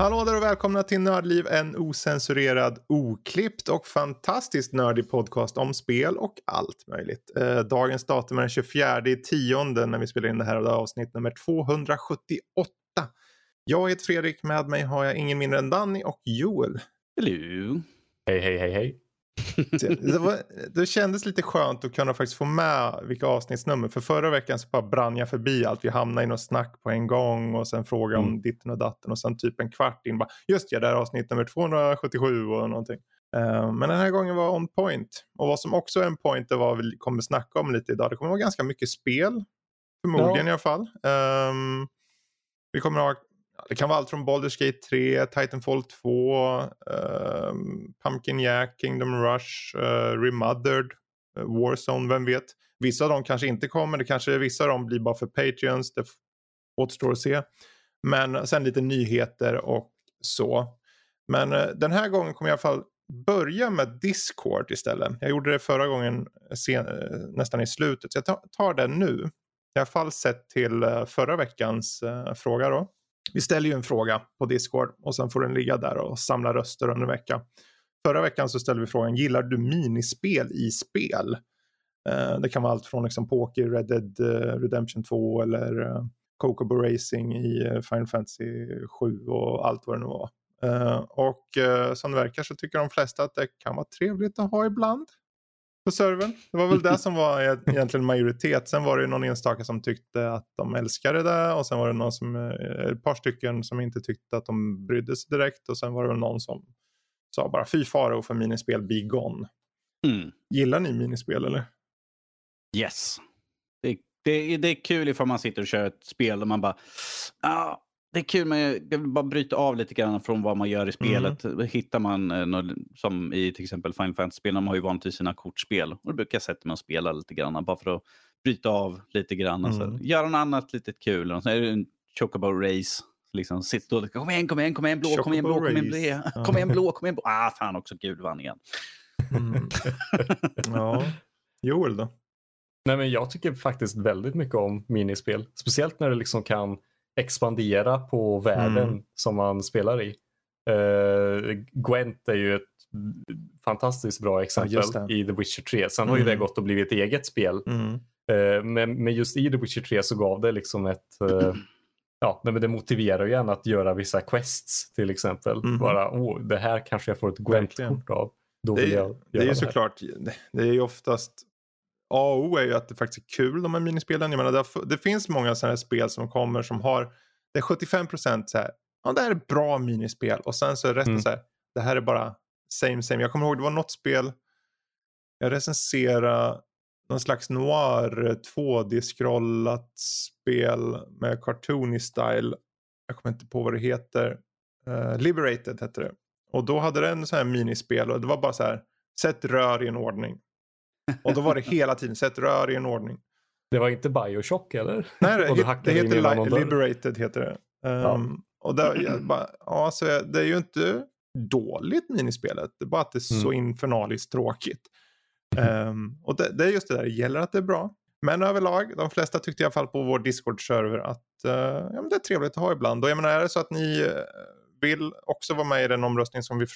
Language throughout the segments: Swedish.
Hallå där och välkomna till Nördliv, en osensurerad, oklippt och fantastiskt nördig podcast om spel och allt möjligt. Eh, dagens datum är den 24 i tionde när vi spelar in det här och det är avsnitt nummer 278. Jag heter Fredrik, med mig har jag ingen mindre än Danny och Joel. Hello. Hej, hej, hej, hej. Det, var, det kändes lite skönt att kunna faktiskt få med vilka avsnittsnummer. För förra veckan så bara brann jag förbi allt. Vi hamnade i något snack på en gång och sen fråga om Mm. ditten och datten och sen typ en kvart in bara just ja, det här är avsnitt nummer 277 och någonting. Eh, men den här gången var on point. Och vad som också är en point det var vi kommer snacka om lite idag. Det kommer vara ganska mycket spel. Förmodligen i alla fall. Ehm, vi kommer ha Ja, det kan vara allt från Baldur's Gate 3, Titanfall 2, ehm, Pumpkin Jack, Kingdom Rush, uh, Remothered, eh, Warzone, vem vet. Vissa av dem kanske inte kommer, det kanske vissa av dem blir bara för Patreons, det återstår att se. Men sen lite nyheter och så. Men eh, den här gången kommer jag i alla fall börja med Discord istället. Jag gjorde det förra gången eh, sen, nästan i slutet, så jag tar, tar det nu. I alla fall sett till förra veckans fråga då. Vi ställer ju en fråga på Discord och sen får den ligga där och samla röster under en vecka. Förra veckan så ställde vi frågan, gillar du minispel i spel? Eh, det kan vara allt från liksom poker, Red Dead eh, Redemption 2 eller eh, Cocobo Racing i eh, Final Fantasy 7 och allt vad det nu var. Eh, och eh, som det verkar så tycker de flesta att det kan vara trevligt att ha ibland på servern. Det var väl det som var e- egentligen majoritet. Sen var det ju någon enstaka som tyckte att de älskade det och sen var det någon som, eh, ett par stycken som inte tyckte att de brydde sig direkt och sen var det väl någon som sa bara fy faro för minispel be gone. Mm. Gillar ni minispel eller? Yes. Det, det, det är kul ifall man sitter och kör ett spel och man bara... Ah, det är kul, men jag vill bara bryta av lite grann från vad man gör i spelet. Hittar man, eh, som i till exempel Final Fantasy-spel, de har ju vanligtvis sina kortspel. Och då brukar jag sätta mig och spela lite grann, bara för att bryta av lite grann. och Mm. Så, göra något annat litet kul. Och så är det en Chocobo Race. Liksom, sitt och, kom igen, kom igen, kom igen, blå, kom igen, blå, kom igen, blå, kom igen, blå, kom igen, blå. Ah, fan också, gud vann igen. Mm. ja. Joel då? Nej, men jag tycker faktiskt väldigt mycket om minispel. Speciellt när det liksom kan expandera på världen Mm. som man spelar i. Uh, Gwent är ju ett fantastiskt bra exempel det. i The Witcher 3. Sen har ju det Mm. gått och blivit ett eget spel. Mm. Eh, men, men just i The Witcher 3 så gav det liksom ett eh, Ja, men det motiverar ju en att göra vissa quests till exempel. Mhm. Bara, oh, det här kanske jag får ett. Gwent-kort av. Då Det vill är, jag det är ju såklart, det är ju oftast A och O är ju att det faktiskt är kul de här minispelen. Jag menar, det, det finns många sådana här spel som kommer som har, det är 75% så här, ja det här är bra minispel och sen så är resten Mm. så här, det här är bara same same. Jag kommer ihåg det var något spel, jag recenserade någon slags noir 2D-scrollat spel med cartoony style. Jag kommer inte på vad det heter. Eh, Liberated hette det. Och då hade den så här minispel och det var bara så här, sätt rör i en ordning. Och då var det hela tiden, sätt rör i en ordning. Det var inte Bioshock eller? Nej, det, det heter li-. Liberated heter det. Um, Och där, jag bara, ja, så jag- det är ju inte dåligt minispelet. Det är bara att det är så infernaliskt tråkigt. Ehm, och det, det är just det där, det gäller att det är bra. Men överlag, de flesta tyckte i alla fall på vår Discord-server att eh, ja, det är trevligt att ha ibland. Och jag menar, är det så att ni eh, vill också vara med i den omröstning som vi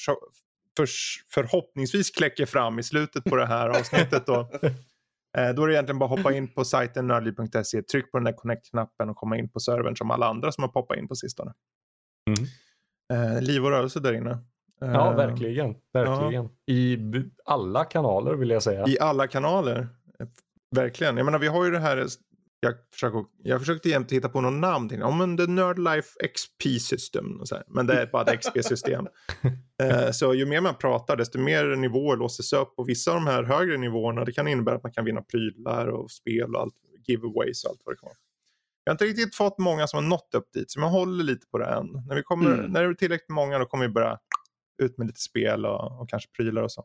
förs- förhoppningsvis kläcker fram i slutet på det här avsnittet då. Eh, Då är det egentligen bara att hoppa in på sajten nördliv.se, tryck på den där connect-knappen och komma in på servern som alla andra som har poppat in på sistone. Mm. Eh, liv och rörelse där inne. Eh, Ja, verkligen. verkligen. I b- alla kanaler vill jag säga. I alla kanaler. Eh, Verkligen. Jag menar vi har ju det här. Jag, försöker, jag försökte jämt hitta på något namn till. Ja men The Nerd Life XP System. Men det är bara ett XP-system. eh, så ju mer man pratar desto mer nivåer låses upp. Och vissa av de här högre nivåerna det kan innebära att man kan vinna prylar och spel och allt. Giveaways och allt vad det kan vara. Jag har inte riktigt fått många som har nått upp dit. Så man håller lite på det än. När, vi kommer, Mm. när det är tillräckligt många då kommer vi börja ut med lite spel och, och kanske prylar och så.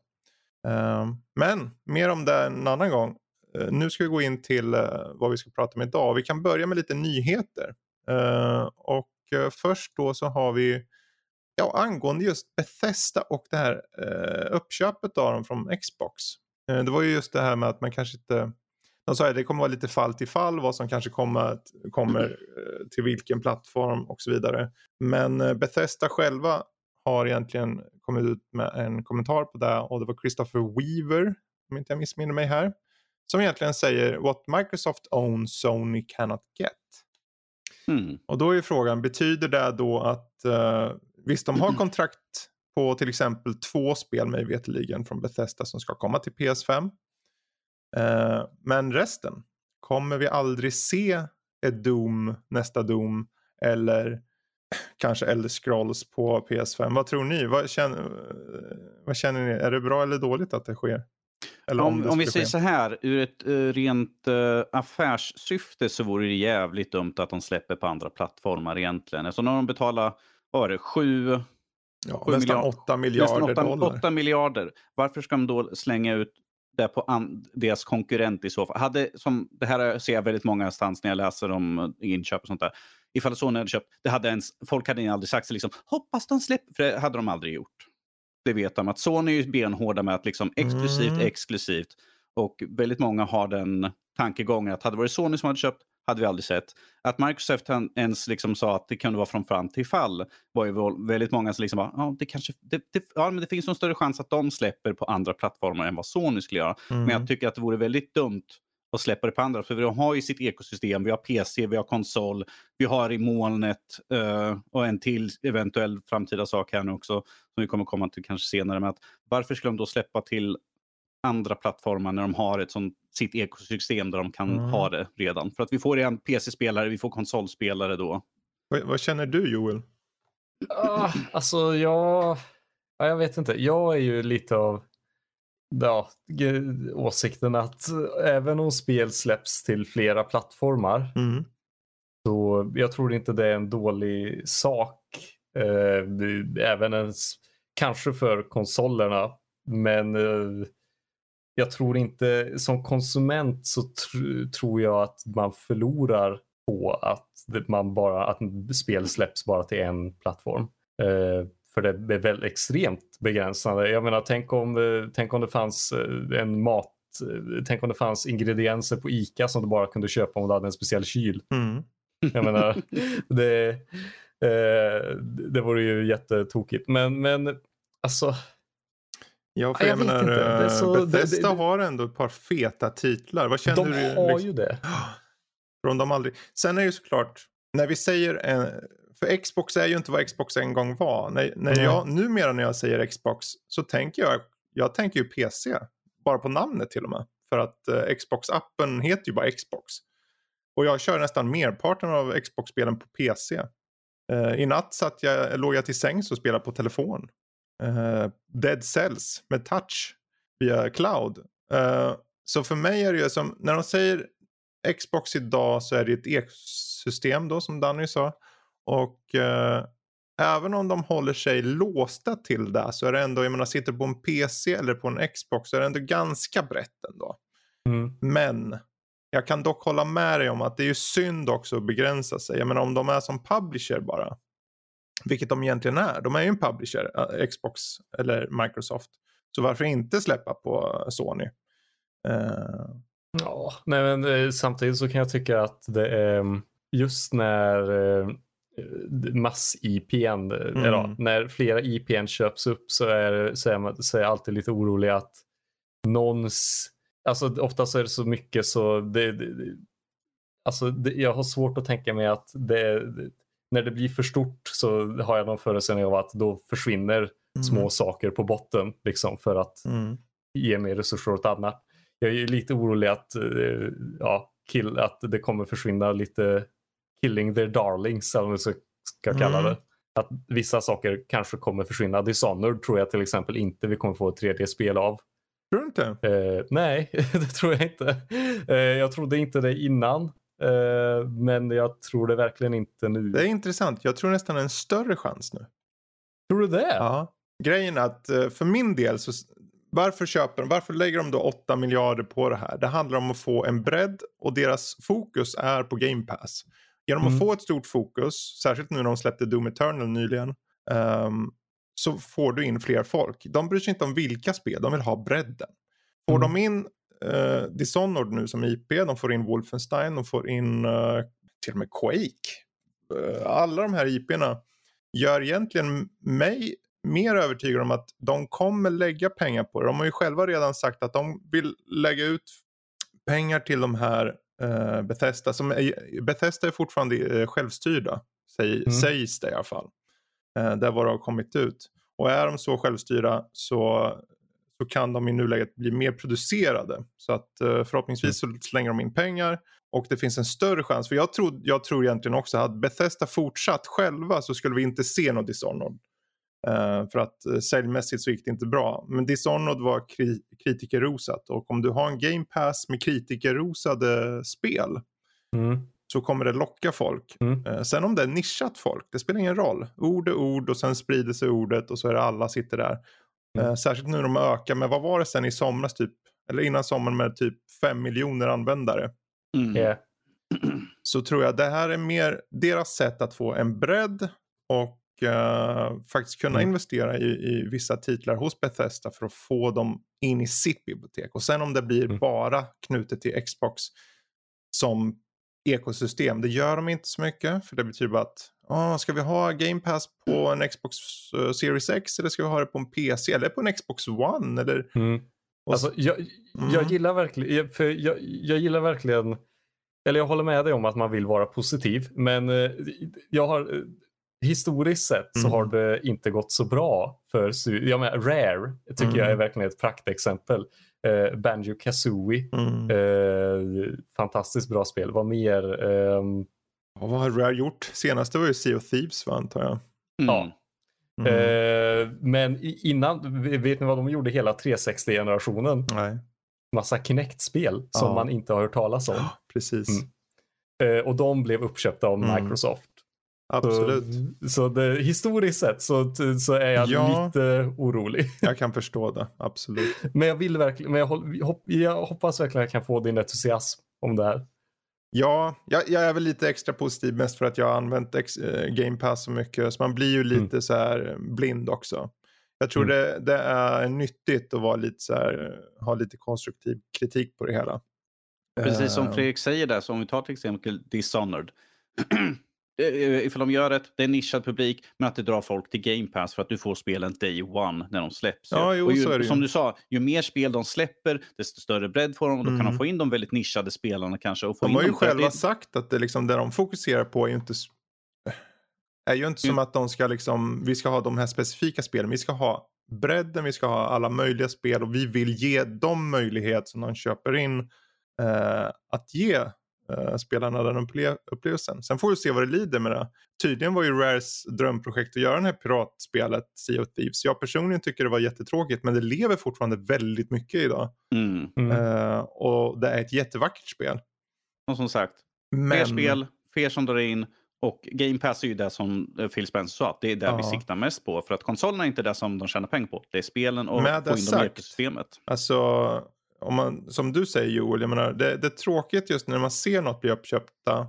Ehm, men mer om det en annan gång. Eh, nu ska vi gå in till eh, vad vi ska prata om idag. Vi kan börja med lite nyheter. Eh, och eh, först då så har vi ja, angående just Bethesda och det här uh, uppköpet av dem från Xbox. Eh, det var ju just det här med att man kanske inte De sa att det kommer vara lite fall till fall vad som kanske kommer, kommer eh, till vilken plattform och så vidare. Men eh, Bethesda själva har egentligen kommit ut med en kommentar på det och det var Christopher Weaver, om inte jag missminner mig här, som egentligen säger What Microsoft owns Sony cannot get. Mm. Och då är frågan, betyder det då att uh, visst de har kontrakt på till exempel två spel mig veterligen från Bethesda som ska komma till PS5. Uh, men resten, kommer vi aldrig se ett Doom, nästa Doom eller kanske Elder Scrolls på PS5. Vad tror ni? Vad känner, vad känner ni? Är det bra eller dåligt att det sker? Om, det om vi säger ske? så här, ur ett uh, rent uh, affärssyfte så vore det jävligt dumt att de släpper på andra plattformar egentligen. Eftersom när de betalar, vad var det, sju, Ja, sju nästan miljard- 8 miljarder nästan 8, dollar. 8 miljarder. Varför ska de då slänga ut det på an- deras konkurrent i så fall? Hade, som, det här ser jag väldigt många stans när jag läser om uh, inköp och sånt där. Ifall Sony hade köpt, det hade ens, folk hade aldrig sagt så liksom, hoppas de släpper, för det hade de aldrig gjort. Det vet de att Sony är ju benhårda med att liksom exklusivt, Mm. exklusivt. Och väldigt många har den tankegången att hade det varit Sony som hade köpt hade vi aldrig sett. Att Microsoft ens liksom sa att det kunde vara från fram till fall var ju väl- väldigt många som liksom bara, ja, det kanske, det, det, ja, men det finns nog större chans att de släpper på andra plattformar än vad Sony skulle göra. Mm. Men jag tycker att det vore väldigt dumt att släppa det på andra. För de har ju sitt ekosystem. Vi har PC, vi har konsol, vi har i molnet eh, och en till eventuell framtida sak här nu också som vi kommer komma till kanske senare. Men att varför skulle de då släppa till andra plattformar när de har ett sånt, sitt ekosystem där de kan Mm. ha det redan? För att vi får en PC-spelare, vi får konsolspelare då. Vad, vad känner du Joel? Ah, alltså jag, ja, jag vet inte. Jag är ju lite av ja, åsikten att även om spel släpps till flera plattformar Mm. så jag tror inte det är en dålig sak. Eh, även ens, kanske för konsolerna. Men eh, jag tror inte, som konsument så tr- tror jag att man förlorar på att man bara, att spel släpps bara till en plattform. Eh, för det är väl extremt begränsande. Jag menar, tänk om, eh, tänk om det fanns eh, en mat, tänk om det fanns ingredienser på ICA som du bara kunde köpa om du hade en speciell kyl. Mm. Jag menar, det, eh, det vore ju jättetokigt. Men, men alltså, Ja, för Ja, jag, jag vet menar, inte. Det är eh, så- det- Bethesda det- har ändå ett par feta titlar. Vad känner de du? har liksom- ju det. Från de aldrig... Sen är det ju såklart, när vi säger, en... för Xbox är ju inte vad Xbox en gång var. När, när Nej. jag, numera när jag säger Xbox så tänker jag, jag tänker ju PC. Bara på namnet till och med. För att eh, Xbox-appen heter ju bara Xbox. Och jag kör nästan merparten av Xbox-spelen på PC. Eh, I natt satt jag, låg jag till sängs och spelade på telefon. Eh, Dead Cells med touch via cloud. Eh, så för mig är det ju som, när de säger Xbox idag så är det ett ekosystem då som Danny sa. Och eh, även om de håller sig låsta till det så är det ändå, jag menar sitter på en PC eller på en Xbox så är det ändå ganska brett ändå. Mm. Men jag kan dock hålla med dig om att det är ju synd också att begränsa sig. Jag menar om de är som publisher bara. Vilket de egentligen är. De är ju en publisher, eh, Xbox eller Microsoft. Så varför inte släppa på Sony? Eh, Ja, nej, men eh, samtidigt så kan jag tycka att det är mm, just när mass-IPn, mm. när flera IPn köps upp så är, så, är man, så är jag alltid lite orolig att någons, alltså oftast är det så mycket så det, det, alltså det, jag har svårt att tänka mig att det, när det blir för stort så har jag någon föreställning av att då försvinner små saker på botten liksom för att Mm. ge mer resurser åt annat. Jag är lite orolig att, eh, ja, kill, att det kommer försvinna lite killing their darlings eller vad man ska kalla Mm. det. Att vissa saker kanske kommer försvinna. Dishonored tror jag till exempel inte vi kommer få ett 3D-spel av. Tror du inte? Eh, nej, det tror jag inte. Eh, jag trodde inte det innan. Eh, men jag tror det verkligen inte nu. Det är intressant. Jag tror nästan en större chans nu. Tror du det? Ja. Grejen är att eh, för min del så varför köper de, varför lägger de då 8 miljarder på det här? Det handlar om att få en bredd och deras fokus är på Game Pass. Genom att Mm. få ett stort fokus, särskilt nu när de släppte Doom Eternal nyligen, ehm, så får du in fler folk. De bryr sig inte om vilka spel, de vill ha bredden. Får Mm. de in uh, Dishonored nu som IP, de får in Wolfenstein, de får in uh, till och med Quake. Uh, alla de här IP'na gör egentligen mig mer övertygad om att de kommer lägga pengar på det. De har ju själva redan sagt att de vill lägga ut pengar till de här uh, Bethesda. Som är, Bethesda är fortfarande uh, självstyrda, säg, mm. sägs det i alla fall. Uh, där var det har kommit ut. Och är de så självstyrda så, så kan de i nuläget bli mer producerade. Så att förhoppningsvis så slänger de in pengar och det finns en större chans. För jag tror, jag tror egentligen också att Bethesda fortsatt själva så skulle vi inte se något Dishonored. Uh, för att uh, säljmässigt så gick det inte bra. Men Dishonored var kri kritikerrosat och om du har en game pass med kritikerrosade spel mm. så kommer det locka folk. Mm. Uh, sen om det är nischat folk, det spelar ingen roll. Ord är ord och sen sprider sig ordet och så är det alla sitter där. Mm. särskilt nu när de ökar med, vad var det sen i somras typ, eller innan sommaren med typ 5 miljoner användare. Mm. Yeah. Så tror jag det här är mer deras sätt att få en bredd och uh, faktiskt kunna mm. investera i, i, vissa titlar hos Bethesda för att få dem in i sitt bibliotek. Och sen om det blir mm. bara knutet till Xbox som ekosystem, det gör de inte så mycket. För det betyder bara att oh, ska vi ha Game Pass på en Xbox uh, Series X eller ska vi ha det på en PC eller på en Xbox One? Eller, mm. Alltså, jag, mm. jag, gillar verkligen, för jag, jag gillar verkligen, eller jag håller med dig om att man vill vara positiv, men eh, jag har eh, historiskt sett så mm. har det inte gått så bra för jag menar, Rare tycker mm. jag är mm. verkligen ett praktexempel. Eh, Banjo Kazooie, mm. eh, fantastiskt bra spel. Vad mer? Eh, ja, vad har Rare gjort? Senaste var ju Sea of Thieves va, antar jag. Ja, Mm. Eh, men innan, vet ni vad de gjorde hela 360-generationen? Nej. Massa Kinect-spel som ja. man inte har hört talas om. Ja, precis. Mm. Eh, och de blev uppköpta av mm. Microsoft. Absolut. Så, så det, historiskt sett så, så är jag ja, lite orolig. Jag kan förstå det, absolut. men jag vill verkligen, men jag, jag hoppas verkligen att jag kan få din entusiasm om det här. Ja, jag, jag, är väl lite extra positiv mest för att jag har använt ex, äh, Game Pass så mycket. Så man blir ju lite mm. så här blind också. Jag tror mm. det, det, är nyttigt att vara lite så här, ha lite konstruktiv kritik på det hela. Precis som eh. Fredrik säger där, så om vi tar till exempel Dishonored. Eh, ifall de gör det, det är nischad publik, men att det drar folk till Game Pass för att du får spelen day one när de släpps. Ja, jo, ju, så är det som du sa, ju mer spel de släpper, desto större bredd får de och då mm. kan de mm. få in de väldigt nischade spelarna kanske. Och få de har ju själva det... sagt att det, liksom, det de fokuserar på är ju inte, är ju inte som mm. att de ska liksom, vi ska ha de här specifika spelen, vi ska ha bredden, vi ska ha alla möjliga spel och vi vill ge dem möjlighet som de köper in eh, att ge uh, spelarna den upplevelsen. Sen får vi se vad det lider med det. Tydligen var ju Rares drömprojekt att göra det här piratspelet Sea of Thieves. Jag personligen tycker det var jättetråkigt men det lever fortfarande väldigt mycket idag. Mm. Mm. Uh, och det är ett jättevackert spel. Och som sagt, men... fler spel, fler som drar in och Game Pass är ju det som eh, Phil Spencer sa, att det är det ja. vi siktar mest på. För att konsolerna är inte det som de tjänar pengar på. Det är spelen och Med få in dem i systemet. Alltså, om man, som du säger Joel, jag menar, det, det är tråkigt just när man ser något bli uppköpta.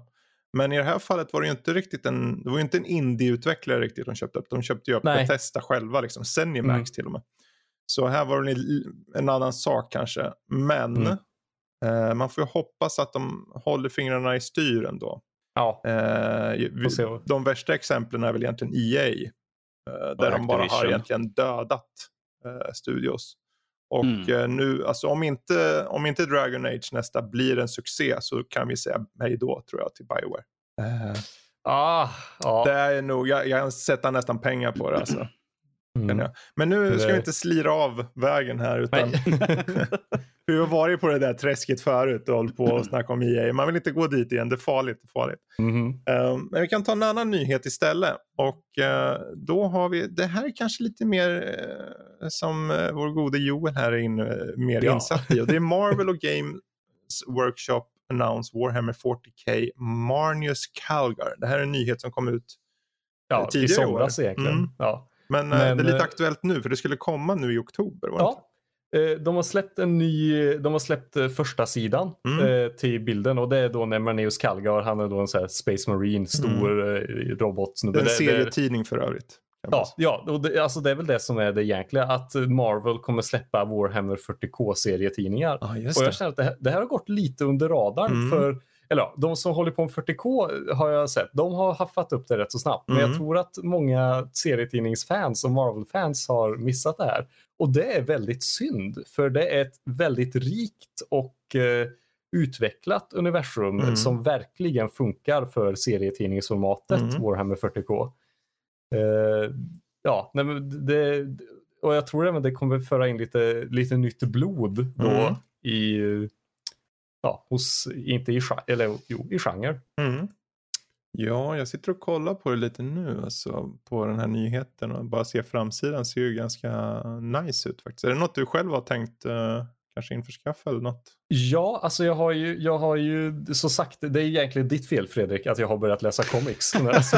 Men i det här fallet var det ju inte riktigt en, det var inte en indie-utvecklare riktigt de köpte upp. De köpte ju upp Nej. Bethesda själva, liksom. Zenimax mm. till och med. Så här var det en annan sak kanske. Men mm. eh, man får ju hoppas att de håller fingrarna i styr ändå. Ja. Eh, vi, de värsta exemplen är väl egentligen EA. Eh, där de bara har egentligen dödat eh, studios. Och mm. Eh, nu, alltså om inte, om inte Dragon Age nästa blir en succé så kan vi säga hej då tror jag till Bioware. Uh, ah, ah. Det är nog, jag, jag sätter nästan pengar på det alltså. Mm. Men nu ska vi inte slira av vägen här utan vi har varit på det där träsket förut och hållit på och snackat om EA. Man vill inte gå dit igen, det är farligt. Farligt. Mm. Um, men vi kan ta en annan nyhet istället. Och uh, då har vi, det här är kanske lite mer uh, som uh, vår gode Joel här är inne, mer ja. insatt i. Och det är Marvel och Games Workshop Announce Warhammer 40K Marnius Calgar. Det här är en nyhet som kom ut ja, tidigare i somras egentligen. Mm. Ja. Men, Men, det är lite aktuellt nu för det skulle komma nu i oktober. ja, de har släppt en ny, de har släppt eh, första sidan mm. Eh, till bilden och det är då när Marneus Kalgar, han är då en sån här Space Marine, stor mm. robotsnubbe. Det är en serietidning för övrigt. Ja, ja och det, alltså det är väl det som är det egentliga. Att Marvel kommer släppa Warhammer 40K-serietidningar. Ah, och jag känner att det här, det här, har gått lite under radarn. Mm. för eller ja, de som håller på med 40K har jag sett, de har haffat upp det rätt så snabbt. Men Mm. jag tror att många serietidningsfans och Marvel-fans har missat det här. Och det är väldigt synd, för det är ett väldigt rikt och eh, utvecklat universum Mm. som verkligen funkar för serietidningsformatet Mm. Warhammer 40K. Eh, ja, nej, men det, och jag tror även det kommer föra in lite, lite nytt blod då Mm. i, ja, hos, inte i, eller jo, i genre. Mm. Ja, jag sitter och kollar på det lite nu, alltså, på den här nyheten och bara ser framsidan ser ju ganska nice ut faktiskt. Är det något du själv har tänkt eh, kanske införskaffa eller något? Ja, alltså jag har ju, jag har ju så sagt, det är egentligen ditt fel Fredrik att jag har börjat läsa comics. Alltså,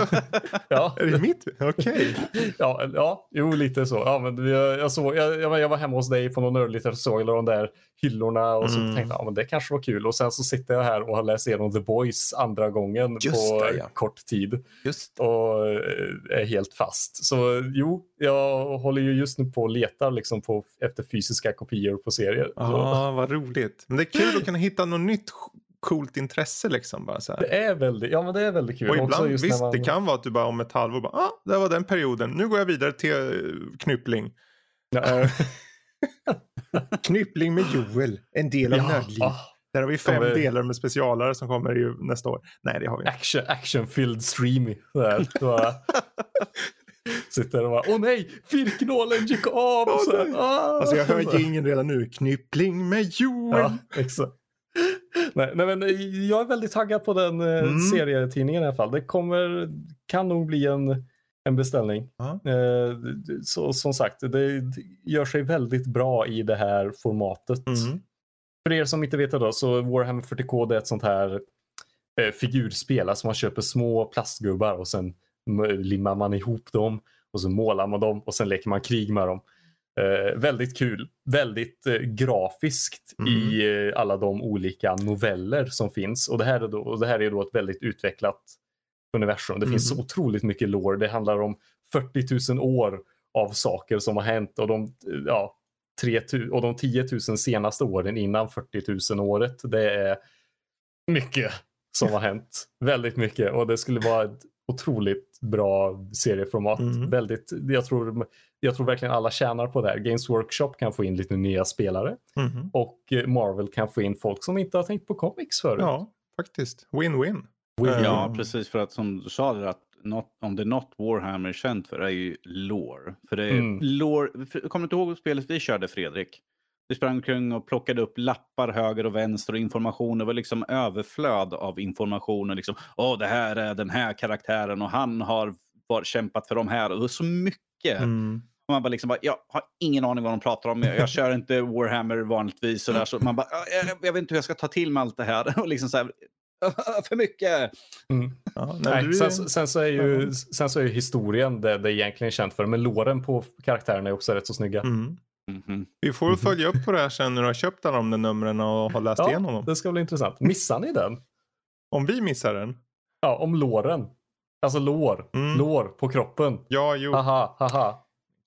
ja, Är det mitt? Okej. ja, ja, jo lite så. Ja, men jag, jag, såg, jag, jag, var hemma hos dig på någon nördigt och såg de där hyllorna och så Mm. tänkte jag ja, men det kanske var kul. Och sen så sitter jag här och har läst igenom The Boys andra gången Just på det, ja. kort tid. Just och eh, är helt fast. Så jo, jag håller ju just nu på och letar liksom på, efter fysiska kopior på serier. Så Ah, vad roligt. Men det är kul att kunna hitta något nytt coolt intresse liksom. Bara så här. Det är väldigt, ja men det är väldigt kul. Och Också ibland, just visst man- det kan vara att du bara om ett halvår bara, ah, det var den perioden. Nu går jag vidare till uh, Knyppling. Ja. Eh, Knyppling med Joel, en del av Ja, Nördliv. ah, Där har vi fem Kommer- delar med specialare som kommer ju nästa år. Nej, det har vi inte. action, action-filled streamy. Där. Sitter och bara, åh nej, virknålen gick av. Åh, så här, ah. Alltså jag hör jingeln redan nu. Knyppling med Joel. Ja, exakt. Nej, nej, men eh, jag är väldigt taggad på den eh, Mm. serietidningen i alla fall. Det kommer, kan nog bli en, en beställning. Ja. Eh, så, som sagt, det gör sig väldigt bra i det här formatet. Mm. För er som inte vet det då, så Warhammer 40K det är ett sånt här eh, figurspel. Alltså man köper små plastgubbar och sen limmar man ihop dem och så målar man dem och sen leker man krig med dem. Eh, väldigt kul. Väldigt eh, grafiskt Mm. i eh, alla de olika noveller som finns. Och det här är då, och det här är då ett väldigt utvecklat universum. Det finns så Mm. otroligt mycket lore. Det handlar om 40 000 år av saker som har hänt och de, ja, 3 000 och de 10 000 senaste åren innan 40 000 året. Det är mycket som har hänt. Väldigt mycket och det skulle vara ett otroligt bra serieformat. Mm. Väldigt, jag, tror, jag tror verkligen alla tjänar på det här. Games Workshop kan få in lite nya spelare Mhm. och eh, Marvel kan få in folk som inte har tänkt på comics förut. Ja, faktiskt. Win-win. Win- Ja, Mm. precis. För att som du sa, att not, om det är något Warhammer är känt för är ju lore. För det är Mm. lore. för- Kommer du inte ihåg spelet vi körde, Fredrik? Vi sprang omkring och plockade upp lappar höger och vänster och information. Det var liksom överflöd av information. och Liksom, Åh, det här är den här karaktären och han har var, kämpat för de här. Och det var så mycket. Mm. Och man bara liksom bara, jag har ingen aning vad de pratar om. Jag, jag kör inte Warhammer vanligtvis. Så där, så man bara, "Ja, jag, jag vet inte hur jag ska ta till mig allt det här. Och liksom så här, för mycket. Mm. Ja, nej, du- sen, sen, så är ju, sen så är ju historien det, det är egentligen känt för, men låren på karaktärerna är också rätt så snygga. Mm. Mhm. Vi får väl följa upp på det här sen när du har köpt alla de där numren och har läst Ja, igenom dem. det ska bli intressant. Missar ni den? Om vi missar den? Ja, om låren. Alltså lår. Mm. Lår på kroppen. Ja, jo. Haha, haha.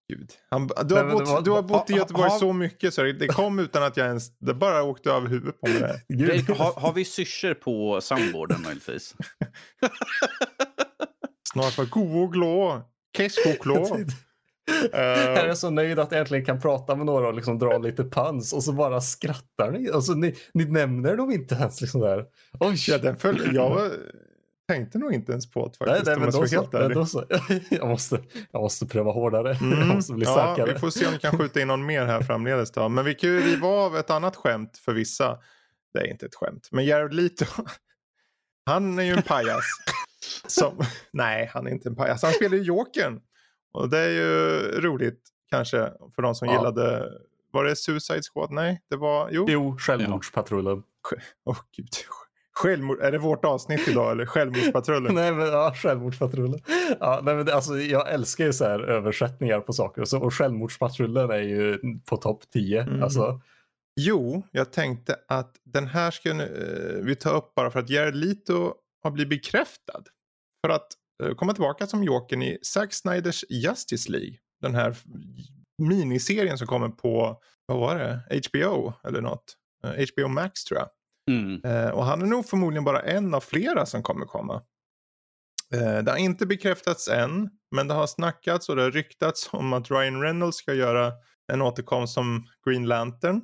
Gud. Han, du, har Nej, bott, det var- du har bott i Göteborg ha- så mycket så det, det kom utan att jag ens... Det bara åkte över huvudet på mig. Gud. Har, har vi syrsor på soundboarden möjligtvis? Snart var go och glå. Kesschoklad. Jag är så nöjd att jag äntligen kan prata med några och liksom dra lite pans och så bara skrattar ni. Alltså, ni, ni nämner dem inte ens. Liksom där. Oj! ja, den föll, jag var, tänkte nog inte ens på det nej, faktiskt. nej, om men jag då så. ärlig. då så. Jag, måste, jag måste pröva hårdare. Jag Mm. måste bli ja, starkare. vi får se om vi kan skjuta in någon mer här framledes. Då. Men vi kan ju riva av ett annat skämt för vissa. Det är inte ett skämt. Men Jared Leto. Han är ju en pajas. som, nej, han är inte en pajas. Han spelar ju Jokern. Och det är ju roligt kanske för de som Ja. gillade. Var det Suicide Squad? Nej, det var... Jo. Jo, Självmordspatrullen. Åh gud. Självmord, är det vårt avsnitt idag eller? Självmordspatrullen? nej, men, ja, självmordspatrullen. Ja, nej, men det, alltså, jag älskar ju så här översättningar på saker och, så, och självmordspatrullen är ju på topp 10. Mm. Alltså, Jo, jag tänkte att den här ska eh, vi ta upp bara för att Jared Leto har blivit bekräftad. För att komma tillbaka som Jokern i Zack Snyders Justice League. Den här miniserien som kommer på, vad var det, HBO eller något. HBO Max tror jag. Mm. Eh, och han är nog förmodligen bara en av flera som kommer komma. Eh, det har inte bekräftats än, men det har snackats och det har ryktats om att Ryan Reynolds ska göra en återkomst som Green Lantern.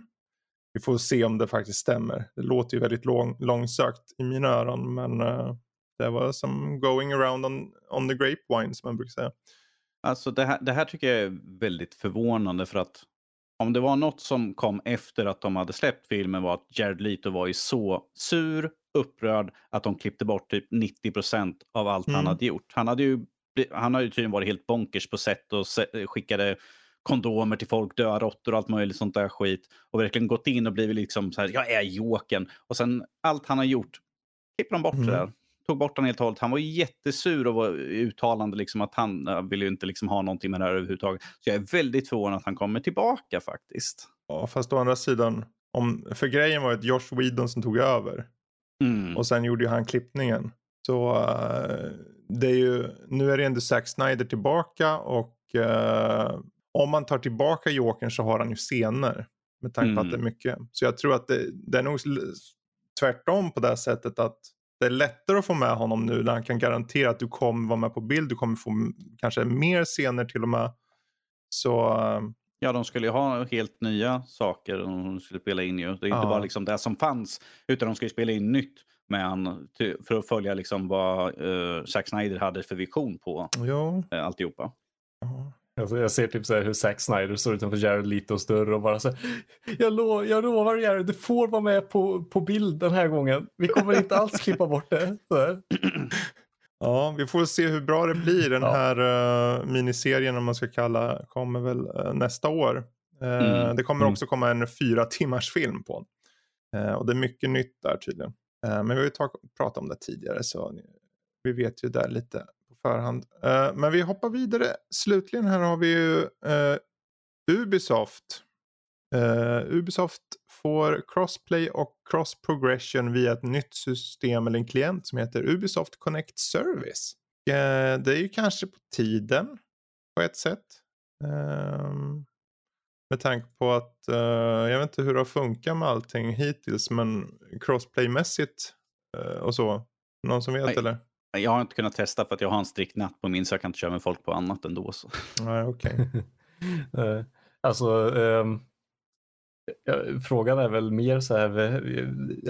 Vi får se om det faktiskt stämmer. Det låter ju väldigt lång, långsökt i mina öron, men uh, det var som going around on, on the grapevine som man brukar säga. Alltså det här, det här tycker jag är väldigt förvånande för att om det var något som kom efter att de hade släppt filmen var att Jared Leto var ju så sur, upprörd att de klippte bort typ 90% av allt Mm. han hade gjort. Han hade ju, han har ju tydligen varit helt bonkers på sätt och skickade kondomer till folk, döda råttor och allt möjligt sånt där skit. Och verkligen gått in och blivit liksom så här, jag är Jokern. Och sen allt han har gjort, klipper de bort Mm. det där. Tog bort han helt och hållet. Han var jättesur och var uttalande liksom att han uh, vill ju inte liksom ha någonting med det här överhuvudtaget. Så jag är väldigt förvånad att han kommer tillbaka faktiskt. Ja, fast å andra sidan, om, för grejen var att Josh Whedon som tog över Mm. och sen gjorde ju han klippningen. Så eh, det är ju, nu är det ändå Zack Snyder tillbaka och eh, om man tar tillbaka Jokern så har han ju scener. Med tanke på Mm. att det är mycket. Så jag tror att det, det är nog tvärtom på det sättet att det är lättare att få med honom nu när han kan garantera att du kommer vara med på bild. Du kommer få kanske mer scener till och med. Så eh, Ja, de skulle ju ha helt nya saker de skulle spela in ju. Det är inte Ja. bara liksom det som fanns, utan de ska ju spela in nytt med han, för att följa liksom vad uh, Zack Snyder hade för vision på ja. uh, alltihopa. Alltså, jag ser typ så här hur Zack Snyder står utanför Jared Letos dörr och bara så här, jag, lo jag lovar Jared, du får vara med på, på bild den här gången. Vi kommer inte alls klippa bort det. Så här. Ja, vi får se hur bra det blir. Den Ja. här uh, miniserien om man ska kalla kommer väl eh, nästa år. Eh, Mm. Det kommer Mm. också komma en fyra timmars film på den. Och det är mycket nytt där tydligen. Men vi har ju ta- pratat om det tidigare så vi vet ju där lite förhand. Eh, men vi hoppar vidare. Slutligen här har vi ju eh, Ubisoft. Eh, Ubisoft får crossplay och cross progression via ett nytt system eller en klient som heter Ubisoft Connect Service. Det är ju kanske på tiden på ett sätt. Ehm, med tanke på att jag vet inte hur det har funkat med allting hittills men crossplaymässigt och så. Någon som vet Nej. eller? Jag har inte kunnat testa för att jag har en strikt natt på min så jag kan inte köra med folk på annat ändå. Så. Nej, okej. Eh, alltså, ja, frågan är väl mer så här, eh,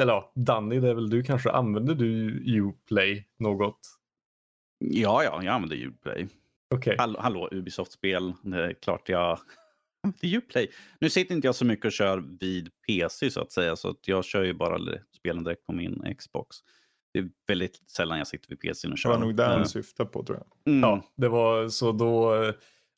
eller ja, Danny, det är väl du kanske, använder du Uplay något? Ja, ja, jag använder Uplay. Okej. Hallå, hallå Ubisoft-spel. Det är klart jag använder Uplay. Nu sitter inte jag så mycket och kör vid PC så att säga. Så att jag kör ju bara spelen direkt på min Xbox. Det är väldigt sällan jag sitter vid PC och Det kör. var nog det han Mm. syftade på tror jag. Mm. Ja, det var så då.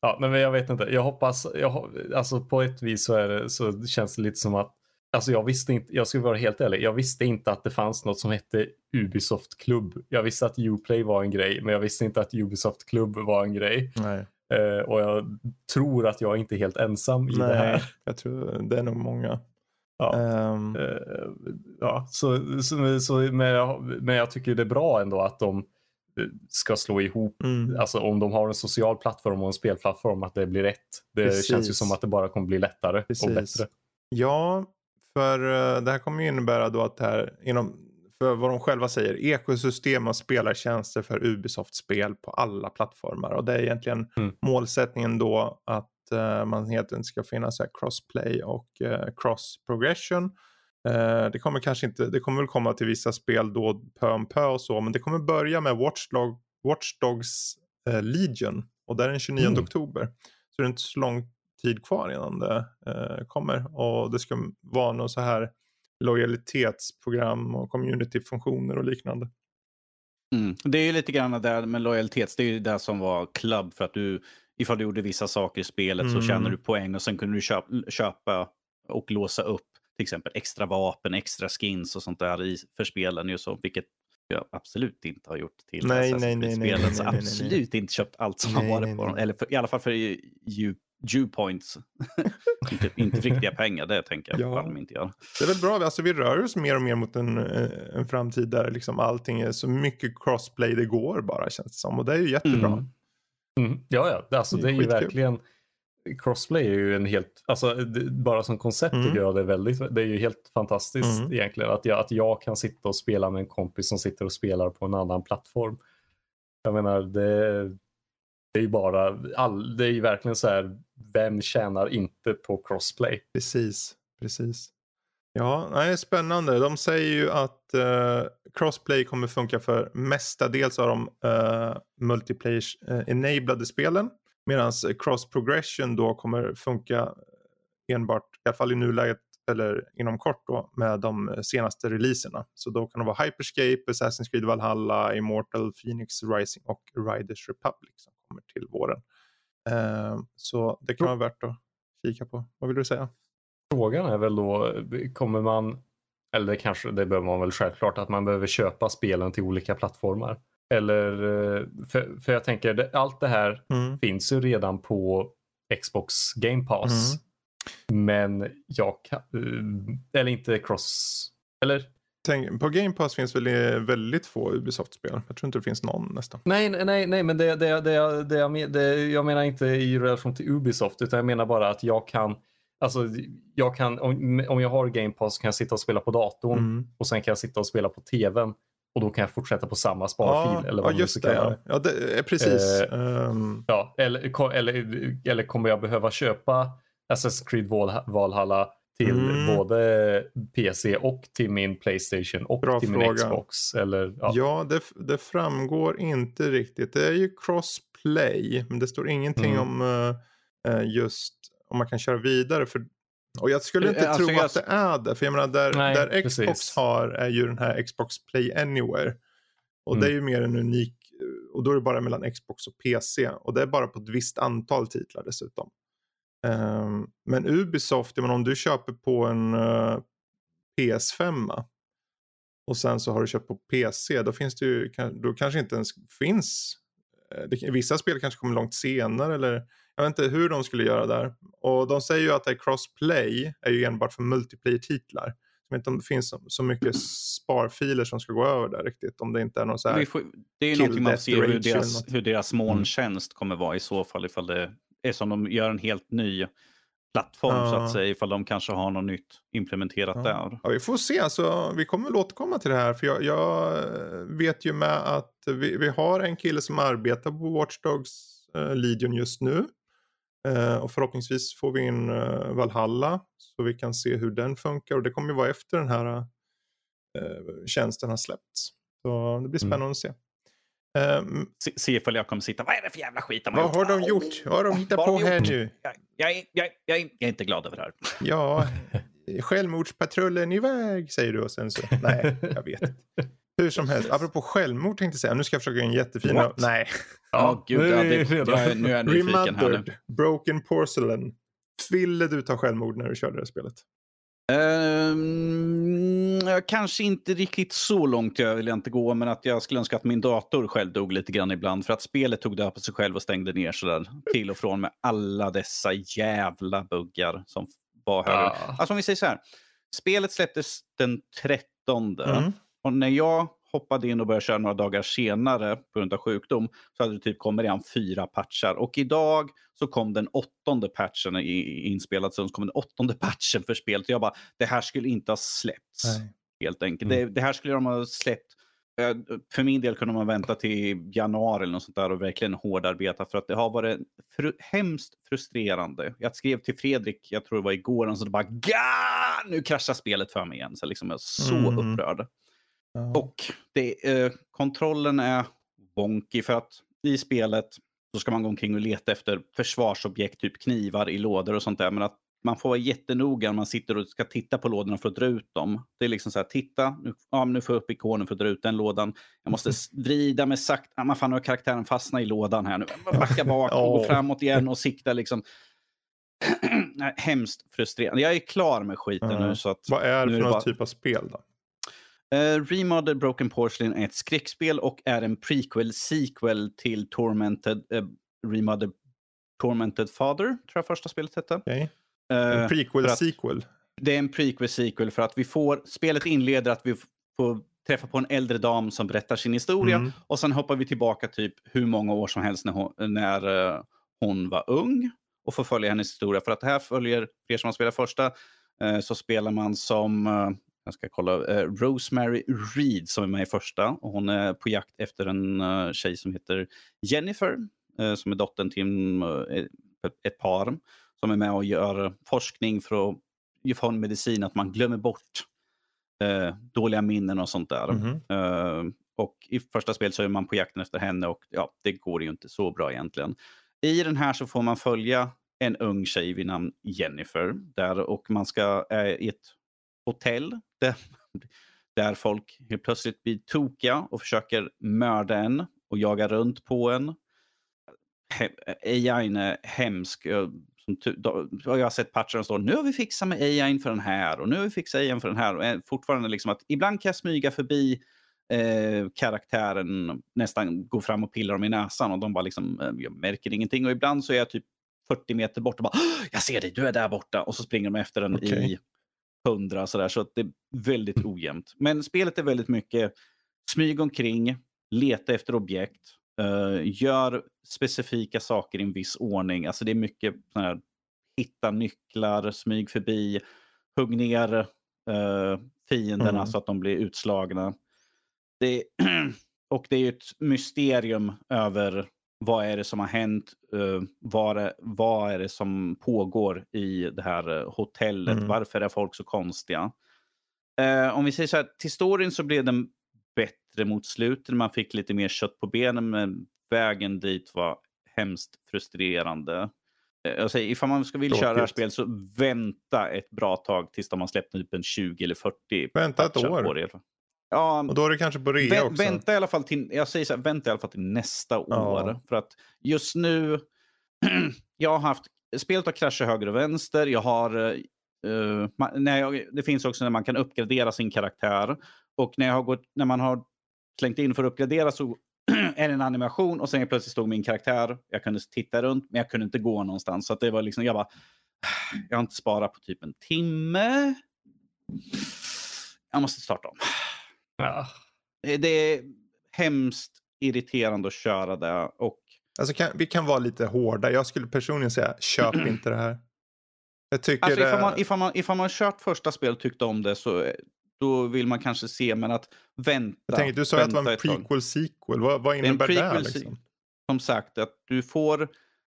Ja, nej, men jag vet inte. Jag hoppas, jag, alltså på ett vis så är det så känns det lite som att Alltså jag visste inte, jag ska vara helt ärlig, jag visste inte att det fanns något som hette Ubisoft klubb. Jag visste att Uplay var en grej, men jag visste inte att Ubisoft klubb var en grej. Nej, Eh, och jag tror att jag inte är helt ensam i det Nej här. jag tror det är nog många. Ja. Eh, ja, så, så, så, men, jag, men jag tycker det är bra ändå att de eh, ska slå ihop mm. Alltså om de har en social plattform och en spelplattform att det blir rätt. Det Precis. känns ju som att det bara kommer bli lättare Precis. och bättre. Ja, för eh, det här kommer ju innebära då att det här inom, för vad de själva säger, ekosystem av spelartjänster för Ubisoft-spel på alla plattformar. Och det är egentligen Mm. målsättningen då att man helt enkelt ska finnas så här crossplay och eh, cross progression. Eh, det kommer kanske inte, det kommer väl komma till vissa spel då pö om pö och så, men det kommer börja med Watch, Dog, Watch Dogs eh, Legion och det är den 29 Mm. oktober. Så det är inte så lång tid kvar innan det eh, kommer. Och det ska vara någon så här lojalitetsprogram och communityfunktioner och liknande. Mm. Det är ju lite grann där med lojalitets, det är ju det som var klubb för att du, ifall du gjorde vissa saker i spelet så Mm. tjänar du poäng och sen kunde du köpa, köpa och låsa upp till exempel extra vapen, extra skins och sånt där i, för spelen ju så, vilket jag absolut inte har gjort till Nej, nej, nej, nej, Så absolut inte köpt allt som har varit på dem. Eller för, i alla fall för Dewpoints. inte, inte riktiga pengar, det tänker jag Ja. de inte göra. Det är väl bra, alltså vi rör oss mer och mer mot en, eh, en framtid där liksom allting är så mycket crossplay det går bara känns det som. Och det är ju jättebra. Mm. Mm. Ja, ja. Alltså, Det är är ju skitkul. verkligen... Crossplay är ju en helt, alltså det, bara som koncept Mm. tycker jag det är väldigt, det är ju helt fantastiskt Mm. egentligen att jag, att jag kan sitta och spela med en kompis som sitter och spelar på en annan plattform. Jag menar det, det är ju bara, all, det är ju verkligen så här, vem tjänar inte på crossplay? Precis, precis. Ja, nej, spännande. De säger ju att eh, crossplay kommer funka för mestadels av de uh, multiplayer-enablade spelen. Medan cross progression då kommer funka enbart, i alla fall i nuläget eller inom kort då, med de senaste releaserna. Så då kan det vara Hyperscape, Assassin's Creed Valhalla, Immortal, Phoenix Rising och Riders Republic som kommer till våren. Eh, så det kan vara värt att kika på. Vad vill du säga? Frågan är väl då, kommer man, eller kanske, det behöver man väl självklart, att man behöver köpa spelen till olika plattformar. Eller, eh, för, för jag tänker, allt det här Mm. finns ju redan på Xbox Game Pass. Men jag kan, eh, eller inte cross, eller? Tänk, på Game Pass finns väl eh, väldigt få Ubisoft-spel. Jag tror inte det finns någon nästan. Nej, nej, nej, men det, det, det, det, jag, det, jag menar inte i relation till Ubisoft, utan jag menar bara att jag kan, alltså jag kan, om, om jag har Game Pass kan jag sitta och spela på datorn Mm. och sen kan jag sitta och spela på tvn och då kan jag fortsätta på samma sparfil. eller vad ja just det. Ja. ja, det är precis. Eh, Ehm, Ja, eller, eller, eller kommer jag behöva köpa Assassin's Creed Val- Valhalla till Mm. både PC och till min Playstation och Bra till min fråga. Xbox? Eller, ja. ja, det, det framgår inte riktigt. Det är ju crossplay, men det står ingenting Mm. om eh, eh, just om man kan köra vidare. För, och jag skulle inte Eh, alltså, tro jag- att det är det. För jag menar, där, Nej, där Xbox precis. har är ju den här Xbox Play Anywhere. Och det är Mm. ju mer en unik, och då är det bara mellan Xbox och PC. Och det är bara på ett visst antal titlar dessutom. Ehm, men Ubisoft, menar, om du köper på en eh, PS5 och sen så har du köpt på PC, då finns det ju, då kanske inte ens finns. eh, Det, vissa spel kanske kommer långt senare eller jag vet inte hur de skulle göra där. Och de säger ju att det är crossplay är ju enbart för multiplayer-titlar. Jag vet inte om det finns så, så mycket sparfiler som ska gå över där riktigt. Om det inte är någon så här. Får, det är ju någonting man Death får se hur deras, hur deras molntjänst kommer vara i så fall. Ifall det är som de gör en helt ny plattform så Ja. att säga. Ifall de kanske har något nytt implementerat Ja. där. Ja, vi får se. Alltså, vi kommer väl återkomma till det här. För jag, jag vet ju med att vi, vi har en kille som arbetar på Watch Dogs eh, Legion just nu. Eh, och förhoppningsvis får vi in eh, Valhalla. Så vi kan se hur den funkar. Och det kommer ju vara efter den här eh, tjänsten har släppts. Så det blir spännande att se. Ehm, Se, se ifall jag kommer sitta, vad är det för jävla skit de har vad har de gjort? Vad har de hittat vad på de här gjort? nu? Jag, jag, är- jag, jag är inte glad över det här. Ja, självmordspatrullen iväg säger du och sen så. Nej, jag vet inte. Hur som helst, apropå självmord tänkte jag säga. Nu ska jag försöka göra en jättefin. What? Nej. Ja, gud, nu ja, är det, jag, nu är jag nyfiken här nu. Broken Porcelain. Ville du ta självmord när du körde det spelet? Ehm, jag kanske inte riktigt så långt jag vill inte gå, men att jag skulle önska att min dator själv dog lite grann ibland. För att spelet tog död på sig själv och stängde ner sådär till och från med alla dessa jävla buggar som var högre. Ja. Alltså om vi säger så här. Spelet släpptes den 13. Mm. Och när jag hoppade in och började köra några dagar senare på grund av sjukdom så hade det typ kommit redan fyra patchar. Och idag så kom den åttonde patchen i, inspelad, så kom den åttonde patchen för spelet. Jag bara, det här skulle inte ha släppts helt enkelt. Mm. Det, det här skulle de ha släppt. eh, För min del kunde man vänta till januari eller något sånt där och verkligen hårdarbeta för att det har varit fru, hemskt frustrerande. Jag skrev till Fredrik, jag tror det var igår, och så bara Gah! Mm. Och det, eh, kontrollen är wonky för att i spelet så ska man gå omkring och leta efter försvarsobjekt, typ knivar i lådor och sånt där. Men att man får vara jättenoga när man sitter och ska titta på lådorna för att dra ut dem. Det är liksom så här, titta, nu, ja, nu får jag upp ikonen för att dra ut den lådan. Jag måste vrida mig sakta, ja, man fan nu har karaktären fastnat i lådan här nu. Backa bak och gå framåt igen och sikta liksom. Nej, Hemskt frustrerande. Jag är klar med skiten Ja. nu så att Vad är det för någon bara- typ av spel då? Uh, Remodeled Broken Porcelain är ett skräckspel och är en prequel sequel till Tormented uh, Remodeled Tormented Father, tror jag första spelet hette. Okay. Eh, En prequel att- sequel. det är en prequel sequel för att vi får, spelet inleder att vi får träffa på en äldre dam som berättar sin historia Mm. och sen hoppar vi tillbaka typ hur många år som helst när hon, när, eh, hon var ung och får följa hennes historia. För att det här följer, för er som har spelat första, eh, så spelar man som, eh, jag ska kolla, eh, Rosemary Reed som är med i första och hon är på jakt efter en eh, tjej som heter Jennifer eh, som är dottern till ett par som är med och gör forskning för att få en medicin att man glömmer bort dåliga minnen och sånt där. Mhm. Eh, och i första spelet så är man på jakten efter henne och ja, det går ju inte så bra egentligen. I den här så får man följa en ung tjej vid namn Jennifer där och man ska i ett hotell där, där folk helt plötsligt blir tokiga och försöker mörda en och jaga runt på en. He- AIn är hemsk. Jag, som, då, jag har sett patcher som står nu har vi fixat med AIn för den här och nu har vi fixat AIn för den här. Och eh, fortfarande liksom att ibland kan jag smyga förbi eh, karaktären, nästan gå fram och pilla dem i näsan och de bara liksom, eh, jag märker ingenting. Och ibland så är jag typ 40 meter bort och bara, jag ser dig, du är där borta. Och så springer de efter den okay. i 100 sådär. Så att det är väldigt ojämnt. Men spelet är väldigt mycket smyg omkring, leta efter objekt, eh, gör specifika saker i en viss ordning. Alltså det är mycket här, hitta nycklar, smyg förbi, hugg ner eh, fienderna Mm. så att de blir utslagna. Det, och det är ju ett mysterium över vad är det som har hänt, eh, vad, är, vad är det som pågår i det här eh, hotellet, Mm. varför är folk så konstiga. Eh, om vi säger så här, till storyn så blev den bättre mot slutet, man fick lite mer kött på benen, men vägen dit var hemskt frustrerande. Jag säger, ifall man ska vill köra det här spelet så vänta ett bra tag tills de har släppt typ en 20 eller 40 Vänta ett år. på det. Ja, Och då är det kanske på rea Vä- också. vänta i alla fall till, jag säger så här, vänta i alla fall till nästa år. För att just nu, jag har haft, spelet har kraschat höger och vänster. Jag har, eh, eh, ma- när jag, det finns också när man kan uppgradera sin karaktär. Och när, jag har gått, när man har slängt in för att uppgradera så är det en animation och sen plötsligt stod min karaktär. Jag kunde titta runt men jag kunde inte gå någonstans. Så det var liksom, jag bara, jag har inte sparat på typ en timme. Jag måste starta om. Ja. Eh, Det är hemskt irriterande att köra det. Och Alltså kan, vi kan vara lite hårda. Jag skulle personligen säga köp inte det här. Jag tycker alltså, det... ifall, man, ifall, man, ifall man kört första spel och tyckte om det så eh, då vill man kanske se, men att vänta. jag tänker, du sa att det var en prequel sequel. Vad, vad innebär det? prequel Liksom? Som sagt, att du får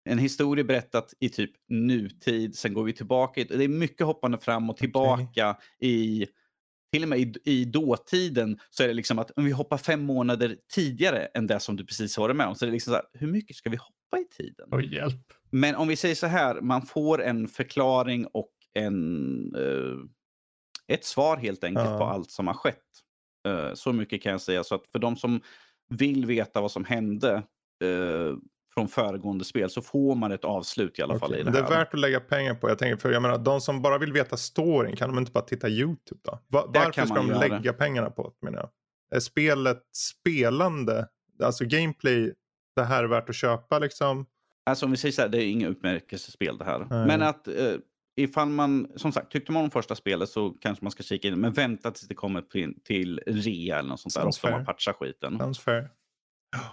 en historia berättat i typ nutid, sen går vi tillbaka. Det är mycket hoppande fram och tillbaka i till och med i, i dåtiden så är det liksom att om vi hoppar fem månader tidigare än det som du precis har varit med om. Så det är liksom så här, hur mycket ska vi hoppa i tiden? Oj, hjälp. Men om vi säger så här, man får en förklaring och en, eh, ett svar helt enkelt Ja. på allt som har skett. Eh, så mycket kan jag säga. Så att för de som vill veta vad som hände eh, från föregående spel så får man ett avslut i alla fall Okej, i det här. det är värt att lägga pengar på. Jag tänker, för jag menar, de som bara vill veta storyn, kan de inte bara titta YouTube då? Va- Där varför ska de lägga pengarna på det, menar jag? Är spelet spelande, alltså gameplay, det här är värt att köpa liksom? Alltså om vi säger så här, det är inga utmärkelsespel det här. Nej. Men att eh, ifall man, som sagt, tyckte man om första spelet så kanske man ska kika in. Men vänta tills det kommer till, till rea eller något sånt där. Och Sounds så man patcha skiten. Sounds fair.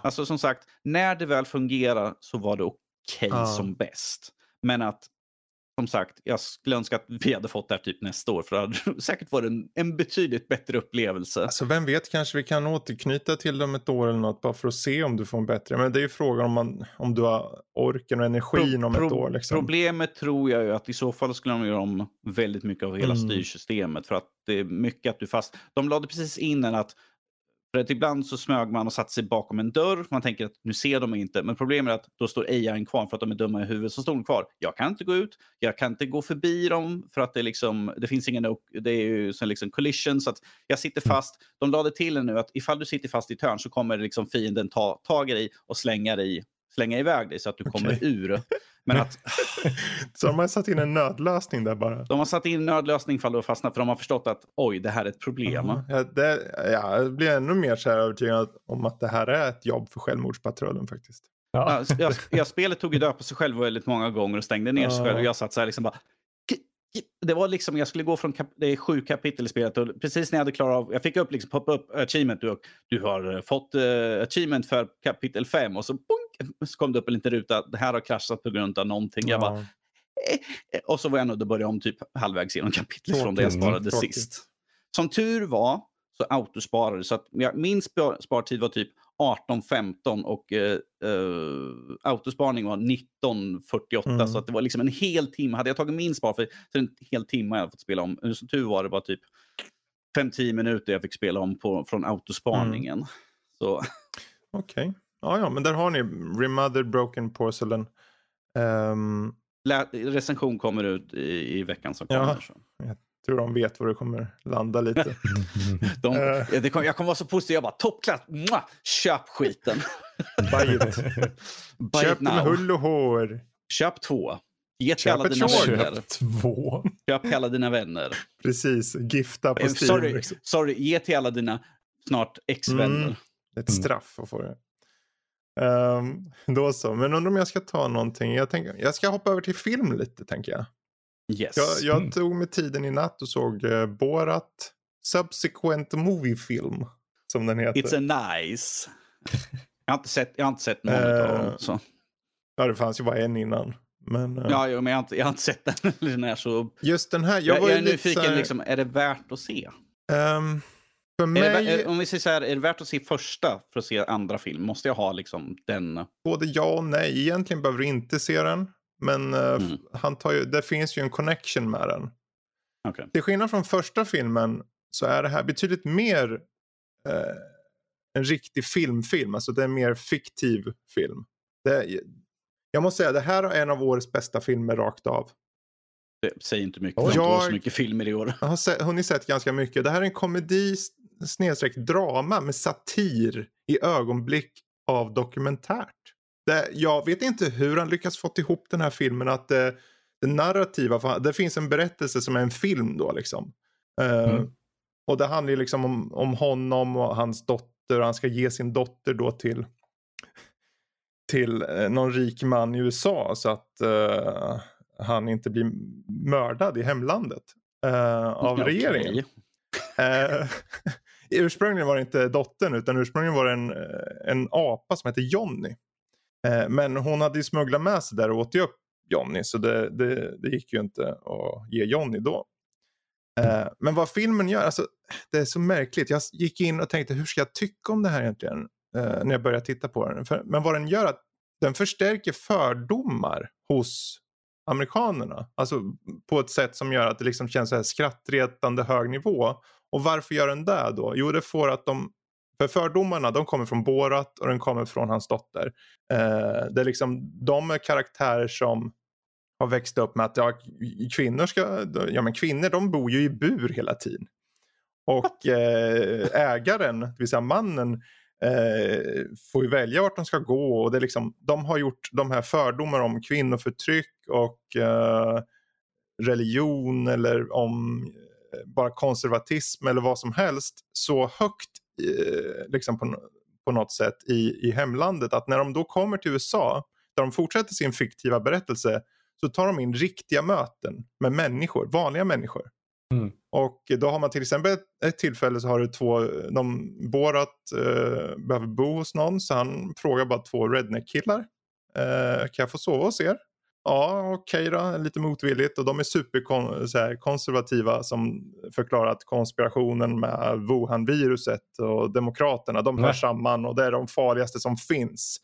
Alltså som sagt, när det väl fungerar så var det okej Ja. som bäst. Men att, som sagt, jag skulle önska att vi hade fått det här typ nästa år. För det hade säkert varit en, en betydligt bättre upplevelse. Alltså vem vet, kanske vi kan återknyta till dem ett år eller något bara för att se om du får en bättre. Men det är ju frågan om, man, om du har orken och energin om ett Pro- år. Liksom. Problemet tror jag ju att i så fall skulle de göra om väldigt mycket av hela Mm. styrsystemet. För att det är mycket att du fast... De lade precis in en att för att ibland så smög man och satte sig bakom en dörr. Man tänker att nu ser de inte. Men problemet är att då står AI kvar för att de är dumma i huvudet. Så står de kvar. Jag kan inte gå ut. Jag kan inte gå förbi dem för att det, liksom, det finns ingen det är ju som liksom collision. Så att jag sitter Mm. fast. De lade till en nu att ifall du sitter fast i ett hörn så kommer liksom fienden ta tag i dig och slänga, dig, slänga iväg dig så att du kommer Okej. ur. Men att Så de har satt in en nödlösning där bara. de har satt in en nödlösning ifall du har fastnat för de har förstått att oj, det här är ett problem. Ja, ja, det, ja, jag blir ännu mer så här övertygad om att det här är ett jobb för självmordspatrullen faktiskt. Ja. Jag, jag, jag, spelet tog ju död på sig själv väldigt många gånger och stängde ner sig Ja. själv. Och jag satt så här liksom bara... Det var liksom, jag skulle gå från, kap, det är sju kapitel i spelet och precis när jag hade klarat av, jag fick upp liksom poppa upp achievement. Du, du har fått uh, achievement för kapitel fem och så, boink, så kom det upp en liten ruta. Det här har kraschat på grund av någonting. Jag bara, Ja. Eh, Och så var jag nog att börja om typ halvvägs genom kapitlet från det jag sparade Tråkigt. sist. Som tur var så autosparade så att jag, min spar, spartid var typ 18.15 och eh, eh, autosparning var 19.48 Mm. så att det var liksom en hel timme. Hade jag tagit min spar för så en hel timme hade jag fått spela om. Så tur var det bara typ 5-10 minuter jag fick spela om på, från autosparningen. Så Okej. Ja, ja, men där har ni Remothered Broken Porcelain. Ehm, lä- recension kommer ut i, i veckan som Ja. kommer. Så. tror de vet var det kommer landa lite. De, Eh. ja, det kom, jag kommer vara så positiv. Jag bara toppklass. Mwah! Köp skiten. Buy it. Buy Köp it med hull och hår. Köp två. Ge till Köp alla dina vänner. Köp två. Köp till alla dina vänner. Precis, gifta på Eh, Steam. sorry, liksom. sorry, ge till alla dina snart ex-vänner. Mm. Ett straff att få det. Ehm, då så, men undrar om jag ska ta någonting. Jag, tänker, jag ska hoppa över till film lite tänker jag. Yes. Jag, jag Mm. tog mig tiden i natt och såg uh, Borat Subsequent Movie Film. Som den heter. It's a nice. Jag har inte sett, jag har inte sett någon Eh, av dem. Så. Ja, det fanns ju bara en innan. Men eh, Ja, jo, men jag har, inte, jag har inte sett den. den är så... just den här. Jag, Jag, jag, är nyfiken, här, liksom, är det värt att se? ehm, Är det, mig, vä- om vi säger så här, är det värt att se första för att se andra film? Måste jag ha liksom den? både ja och nej. Egentligen behöver du inte se den. Men eh, Mm. han tar ju, det finns ju en connection med den. Okej. Till skillnad från första filmen så är det här betydligt mer eh, en riktig filmfilm. Alltså det är en mer fiktiv film. Det, jag måste säga, det här är en av årets bästa filmer rakt av. Säger inte mycket. Jag har inte så mycket filmer i år. Jag har sett, hunnit sett ganska mycket. Det här är en komedi snedstreck drama med satir i ögonblick av dokumentärt. Det, jag vet inte hur han lyckas få ihop den här filmen att det, det narrativa, det finns en berättelse som är en film då liksom. Eh, Mm. Och det handlar ju liksom om, om honom och hans dotter. Han ska ge sin dotter då till till eh, någon rik man i USA så att eh, han inte blir mördad i hemlandet eh, av Okej. regeringen. Eh, ursprungligen var det inte dottern utan ursprungligen var det en, eh, en apa som hette Johnny. Eh, men hon hade ju smugglat med sig där och åt ju upp Johnny så det, det, det gick ju inte att ge Johnny då. Eh, men vad filmen gör, alltså, det är så märkligt. Jag gick in och tänkte hur ska jag tycka om det här egentligen? När jag började titta på den. Men vad den gör är att den förstärker fördomar hos amerikanerna. Alltså på ett sätt som gör att det liksom känns så här skrattretande hög nivå. Och varför gör den det då? Jo, det får att de för fördomarna de kommer från Borat och den kommer från hans dotter. Eh, det är liksom, de är karaktärer som har växt upp med att ja, kvinnor ska, ja men kvinnor de bor ju i bur hela tiden. Och eh, ägaren, det vill säga mannen, eh, får ju välja vart de ska gå och det är liksom, de har gjort de här fördomar om kvinnoförtryck och eh, religion eller om bara konservatism eller vad som helst så högt eh, liksom på, på något sätt i, i hemlandet att när de då kommer till USA där de fortsätter sin fiktiva berättelse så tar de in riktiga möten med människor, vanliga människor. Mm. Och då har man till exempel ett, ett tillfälle så har du två, de, Borat eh, behöver bo hos någon så han frågar bara två redneck-killar. Eh, kan jag få sova hos er? Ja, okej då, lite motvilligt. Och de är superkonservativa som förklarar att konspirationen med Wuhan-viruset och demokraterna, de hör samman och det är de farligaste som finns.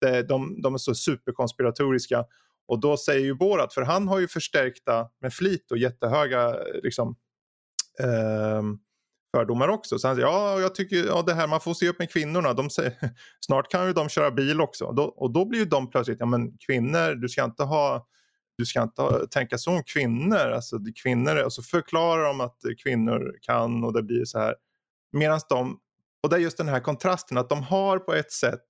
Det, de, de är så superkonspiratoriska. Och då säger ju Borat, för han har ju förstärkta med flit och jättehöga liksom, ehm, fördomar också. Så han säger, ja, jag tycker ja, det här, man får se upp med kvinnorna. De säger, snart kan ju de köra bil också. Då, och då blir ju de plötsligt, ja men kvinnor, du ska inte ha du ska inte ha, tänka så om kvinnor. Alltså, kvinnor. Och så förklarar de att kvinnor kan och det blir så här. Medan de, och det är just den här kontrasten att de har på ett sätt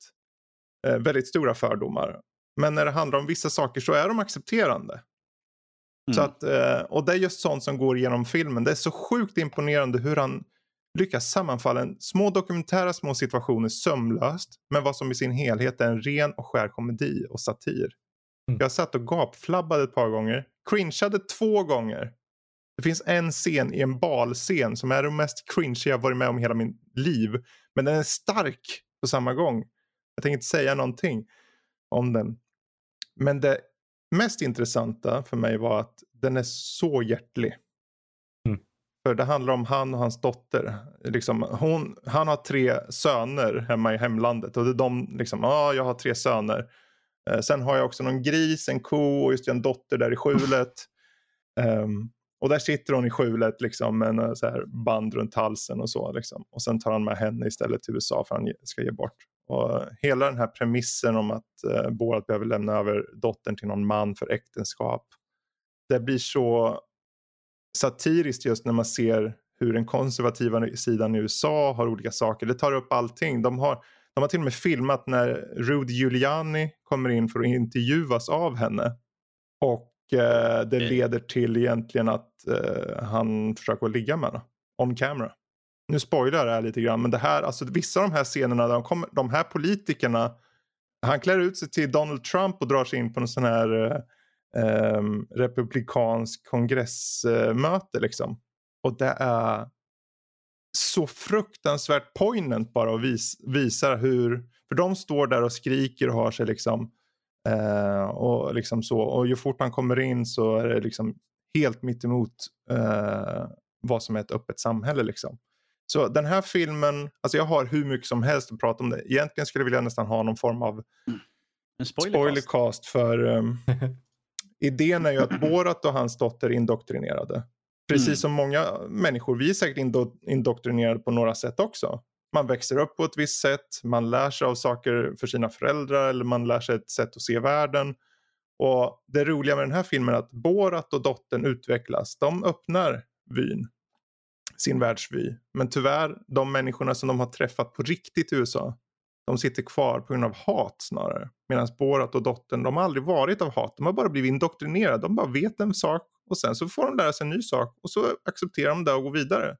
eh, väldigt stora fördomar. Men när det handlar om vissa saker så är de accepterande. Så Mm. att, eh, och det är just sånt som går igenom filmen. Det är så sjukt imponerande hur han lyckas sammanfalla en små dokumentära små situationer sömlöst med vad som i sin helhet är en ren och skär komedi och satir. Mm. Jag satt och gapflabbade ett par gånger, cringeade två gånger. Det finns en scen i en balscen som är det mest cringe jag varit med om i hela min liv. Men den är stark på samma gång. Jag tänker inte säga någonting om den. Men det mest intressanta för mig var att den är så hjärtlig. För det handlar om han och hans dotter. Liksom, hon, han har tre söner hemma i hemlandet och det är de liksom, ja ah, jag har tre söner. Eh, sen har jag också någon gris, en ko och just en dotter där i skjulet. Um, och där sitter hon i skjulet liksom, med en så här band runt halsen och så. Liksom. Och sen tar han med henne istället till USA för han ska ge bort. Och hela den här premissen om att uh, Borat behöver lämna över dottern till någon man för äktenskap. Det blir så satiriskt just när man ser hur den konservativa sidan i USA har olika saker. Det tar upp allting. De har, de har till och med filmat när Rudy Giuliani kommer in för att intervjuas av henne. Och eh, det leder till egentligen att eh, han försöker ligga med henne. On camera. Nu spoilar jag lite grann men det här, alltså vissa av de här scenerna, de, kommer, de här politikerna, han klär ut sig till Donald Trump och drar sig in på en sån här eh, republikansk kongressmöte liksom. Och det är så fruktansvärt poignant bara och vis, visar hur, för de står där och skriker och har sig liksom eh, och liksom så och ju fort han kommer in så är det liksom helt mitt emot eh, vad som är ett öppet samhälle liksom. Så den här filmen, alltså jag har hur mycket som helst att prata om det. Egentligen skulle jag vilja nästan ha någon form av En spoilercast. spoilercast för um, idén är ju att Borat och hans dotter är indoktrinerade. Precis Mm. som många människor, vi är säkert indo- indoktrinerade på några sätt också. Man växer upp på ett visst sätt, man lär sig av saker för sina föräldrar eller man lär sig ett sätt att se världen. Och det roliga med den här filmen är att Borat och dottern utvecklas. De öppnar vyn, sin världsvy. Men tyvärr, de människorna som de har träffat på riktigt i USA, de sitter kvar på grund av hat snarare. Medan Borat och dottern, de har aldrig varit av hat. De har bara blivit indoktrinerade. De bara vet en sak och sen så får de lära sig en ny sak och så accepterar de det och går vidare.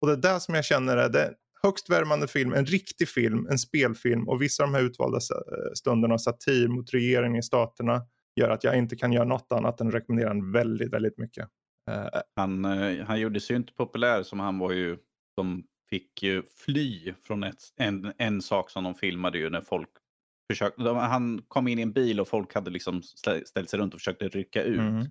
Och det är där som jag känner är det högst värmande film, en riktig film, en spelfilm och vissa av de här utvalda eh, stunderna av satir mot regeringen i staterna gör att jag inte kan göra något annat än rekommendera den väldigt, väldigt mycket. Eh, eh. Han, han gjorde sig ju inte populär som han var ju. som fick ju fly från ett, en, en sak som de filmade ju när folk försökte. De, han kom in i en bil och folk hade liksom stä- ställt sig runt och försökte rycka ut mm.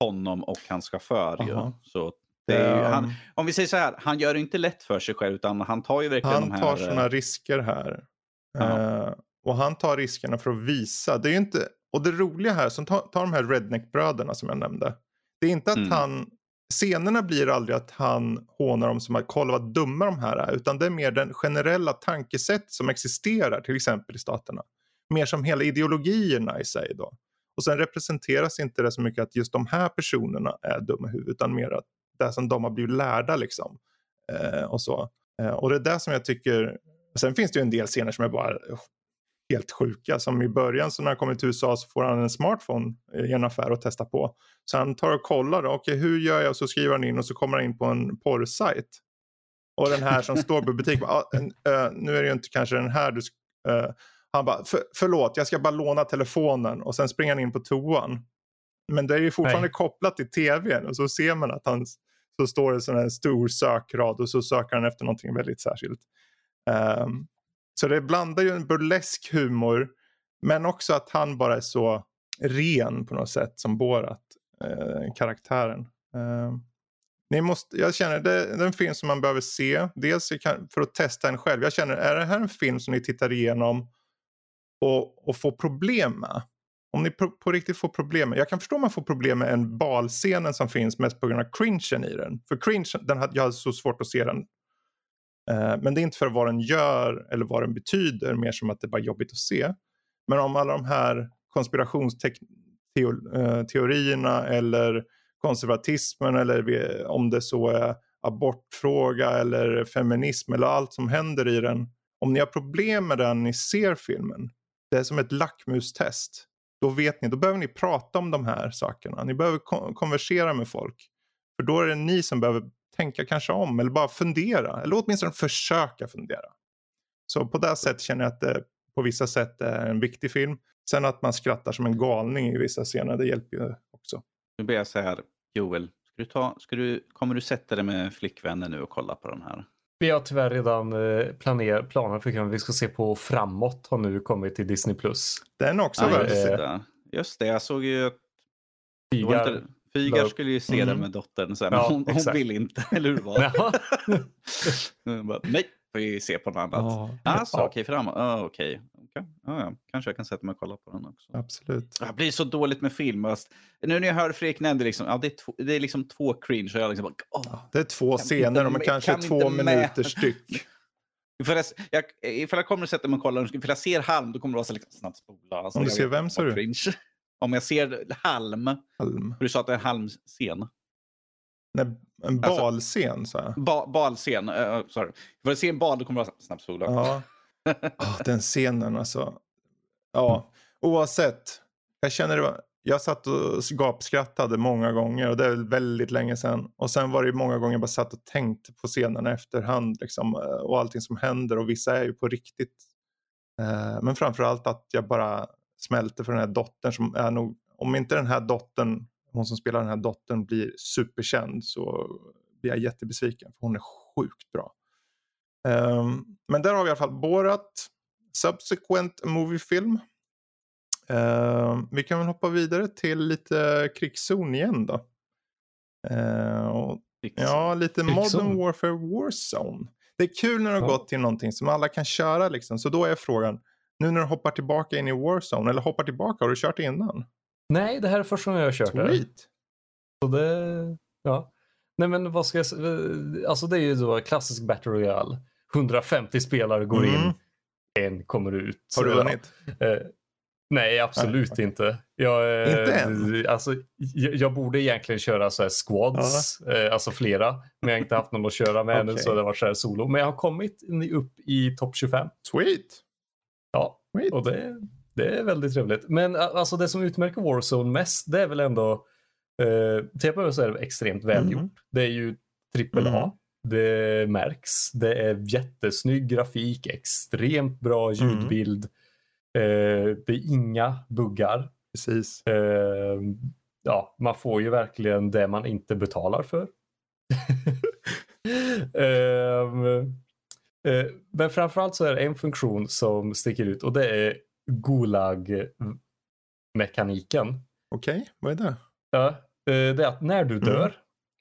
honom och hans chaufför. Ju. Så ju, Ehm, han, om vi säger så här, han gör det inte lätt för sig själv utan han tar ju verkligen Han de här... tar eh, sådana risker här. Eh, och han tar riskerna för att visa. Det är inte, och det roliga här, som tar, tar de här Redneck-bröderna som jag nämnde. Det är inte att Mm. han, scenerna blir aldrig att han hånar dem som att kolla vad dumma de här är. Utan det är mer den generella tankesätt som existerar till exempel i staterna. Mer som hela ideologierna i sig då. Och sen representeras inte det så mycket att just de här personerna är dumma i huvudet. Utan mer att det som de har blivit lärda liksom. Eh, och så. Eh, och det är det som jag tycker. Sen finns det ju en del scener som är bara helt sjuka. Som i början så när han kommer till USA så får han en smartphone i en affär och testar på. Så han tar och kollar. Okej hur gör jag? Och så skriver han in och så kommer han in på en porrsajt. Och den här som står på butiken. "Ah, en, nu är det ju inte kanske den här du... eh." han bara för, förlåt jag ska bara låna telefonen. Och sen springer han in på toan. Men det är ju fortfarande Nej. kopplat till tvn. Och så ser man att han så står det sån här stor sökrad och så söker han efter någonting väldigt särskilt. Ehm, så det blandar ju en burlesk humor men också att han bara är så ren på något sätt som Borat, eh, karaktären. Eh, ni måste, jag känner det, det är en film som man behöver se. Dels för att testa en själv. Jag känner, är det här en film som ni tittar igenom och, och får problem med? Om ni på, på riktigt får problem med, jag kan förstå om man får problem med en balscenen som finns mest på grund av cringen i den. För cringe, den hade, jag hade så svårt att se den. Eh, men det är inte för vad den gör eller vad den betyder, mer som att det är bara jobbigt att se. Men om alla de här konspirationsteorierna eller konservatismen eller om det så är abortfråga eller feminism eller allt som händer i den. Om ni har problem med den ni ser filmen, det är som ett lackmustest. Då vet ni, då behöver ni prata om de här sakerna. Ni behöver konversera med folk. För då är det ni som behöver tänka kanske om eller bara fundera. Eller åtminstone försöka fundera. Så på det sättet känner jag att det på vissa sätt är en viktig film. Sen att man skrattar som en galning i vissa scener, det hjälper ju också. Nu blir jag så här, Joel, ska du ta, ska du, kommer du sätta dig med flickvännen nu och kolla på den här? Vi har tyvärr redan eh, planer, planer för att vi ska se på Framåt har nu kommit till Disney+. Plus. Den är också att just, se. det. just det, jag såg ju att det Fygar skulle ju se den Mm. med dottern sen, Ja, hon, hon vill inte, eller hur det var? Bara, Nej, får vi se på något annat. Ja, Alltså, Ja. okej, framåt. Ah, okej. Okej. Ja, ja. Kanske jag kan sätta mig och kolla på den också. absolut. Jag blir så dåligt med film. Fast Nu när jag hör Fredrik nämnde liksom, ja, det, är två, det är liksom två cringe. Och jag liksom bara, åh. Det är två scener, de är kanske kan två minuter styck. Ifall jag, jag, ifall jag kommer att sätta mig och kolla, ifall jag ser halm, då kommer det vara så liksom, snabbt spola. Alltså, Om du ser vem, sa du? Cringe. Om jag ser halm, Halm. för du sa att det är en halmscen. Nej, en Alltså- balscen så här. Ba, balscen, uh, sorry. Ifall jag ser en bal, då kommer det vara snabbt spola. Ja. Ah, den scenen alltså. Ja, oavsett. Jag känner det var, jag satt och gapskrattade många gånger och det är väldigt länge sedan. Och sen var det många gånger jag bara satt och tänkte på scenerna efterhand liksom, eh, och allting som händer och vissa är ju på riktigt. Men framförallt att jag bara smälte för den här dottern som är nog, om inte den här dottern, hon som spelar den här dottern blir superkänd så blir jag jättebesviken för hon är sjukt bra. Ehm, men där har vi i alla fall Borat, Subsequent Movie Film. Ehm, vi kan väl hoppa vidare till lite krigszon igen då. Ehm, och, ja, lite Krigszon. Modern Warfare Warzone. Det är kul när det har Ja. gått till någonting som alla kan köra liksom. Så då är frågan, nu när du hoppar tillbaka in i Warzone, eller hoppar tillbaka, har du kört innan? Nej, det här är första gången jag har kört det. Sweet. Så det, ja. Nej men vad ska jag säga? Alltså det är ju då klassisk Battle Royale. 150 spelare går Mm. in, en kommer ut. Har du vunnit? Eh, nej, absolut Nej, inte. Jag, eh, Inte än? Alltså, jag, jag borde egentligen köra så här squads, eh, alltså flera. Men jag har inte haft någon att köra med ännu Okej. så det har varit så här solo. Men jag har kommit upp i topp 25. Sweet. Ja, Sweet. och det, det är väldigt trevligt. Men a- alltså det som utmärker Warzone mest, det är väl ändå eh, så är extremt välgjort. Mm. Det är ju AAA. Mm. Det märks. Det är jättesnygg grafik, extremt bra Mm. ljudbild. Eh, det är inga buggar. Precis. Eh, ja, man får ju verkligen det man inte betalar för. Ehm, eh, men framförallt så är det en funktion som sticker ut och det är Gulag-mekaniken. Okej, vad är det? Ja, eh, det är att när du dör, Mm.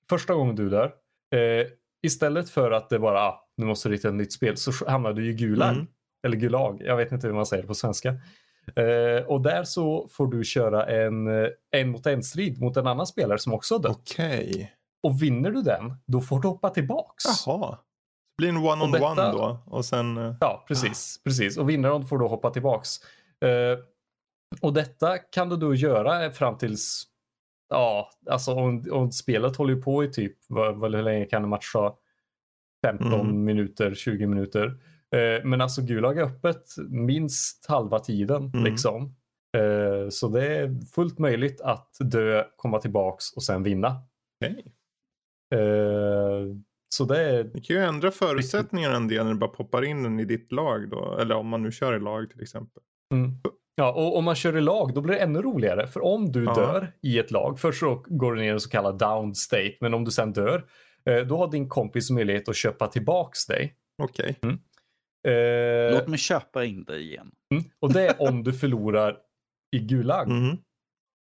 första gången du dör, eh, istället för att det bara, ah, nu måste du hitta ett nytt spel, så hamnar du i Gulag. Mm. Eller Gulag, jag vet inte hur man säger det på svenska. Eh, och där så får du köra en eh, en mot en strid mot en annan spelare som också har dött. Okej. Och vinner du den, då får du hoppa tillbaks. Jaha. Blir en one-on-one detta- då. Och sen... eh, Ja, precis. precis. Och vinnaren får då hoppa tillbaks. Eh, och detta kan du då göra fram tills, ja, alltså om, om spelet håller ju på i typ, vad, hur länge kan en match ta? 15 Mm. minuter, 20 minuter. Eh, men alltså Gulag är öppet minst halva tiden Mm. liksom. Eh, så det är fullt möjligt att dö, komma tillbaks och sen vinna. Okej. Så det är Det kan ju ändra förutsättningarna en del när du bara poppar in den i ditt lag då. Eller om man nu kör i lag till exempel. Mm. Ja, och om man kör i lag då blir det ännu roligare. För om du Ja. dör i ett lag, först så går du ner i en så kallad down state, men om du sen dör, eh, då har din kompis möjlighet att köpa tillbaks dig. Okej. Eh, Låt mig köpa in dig igen. mm, och det är om du förlorar i Gulag. Mhm.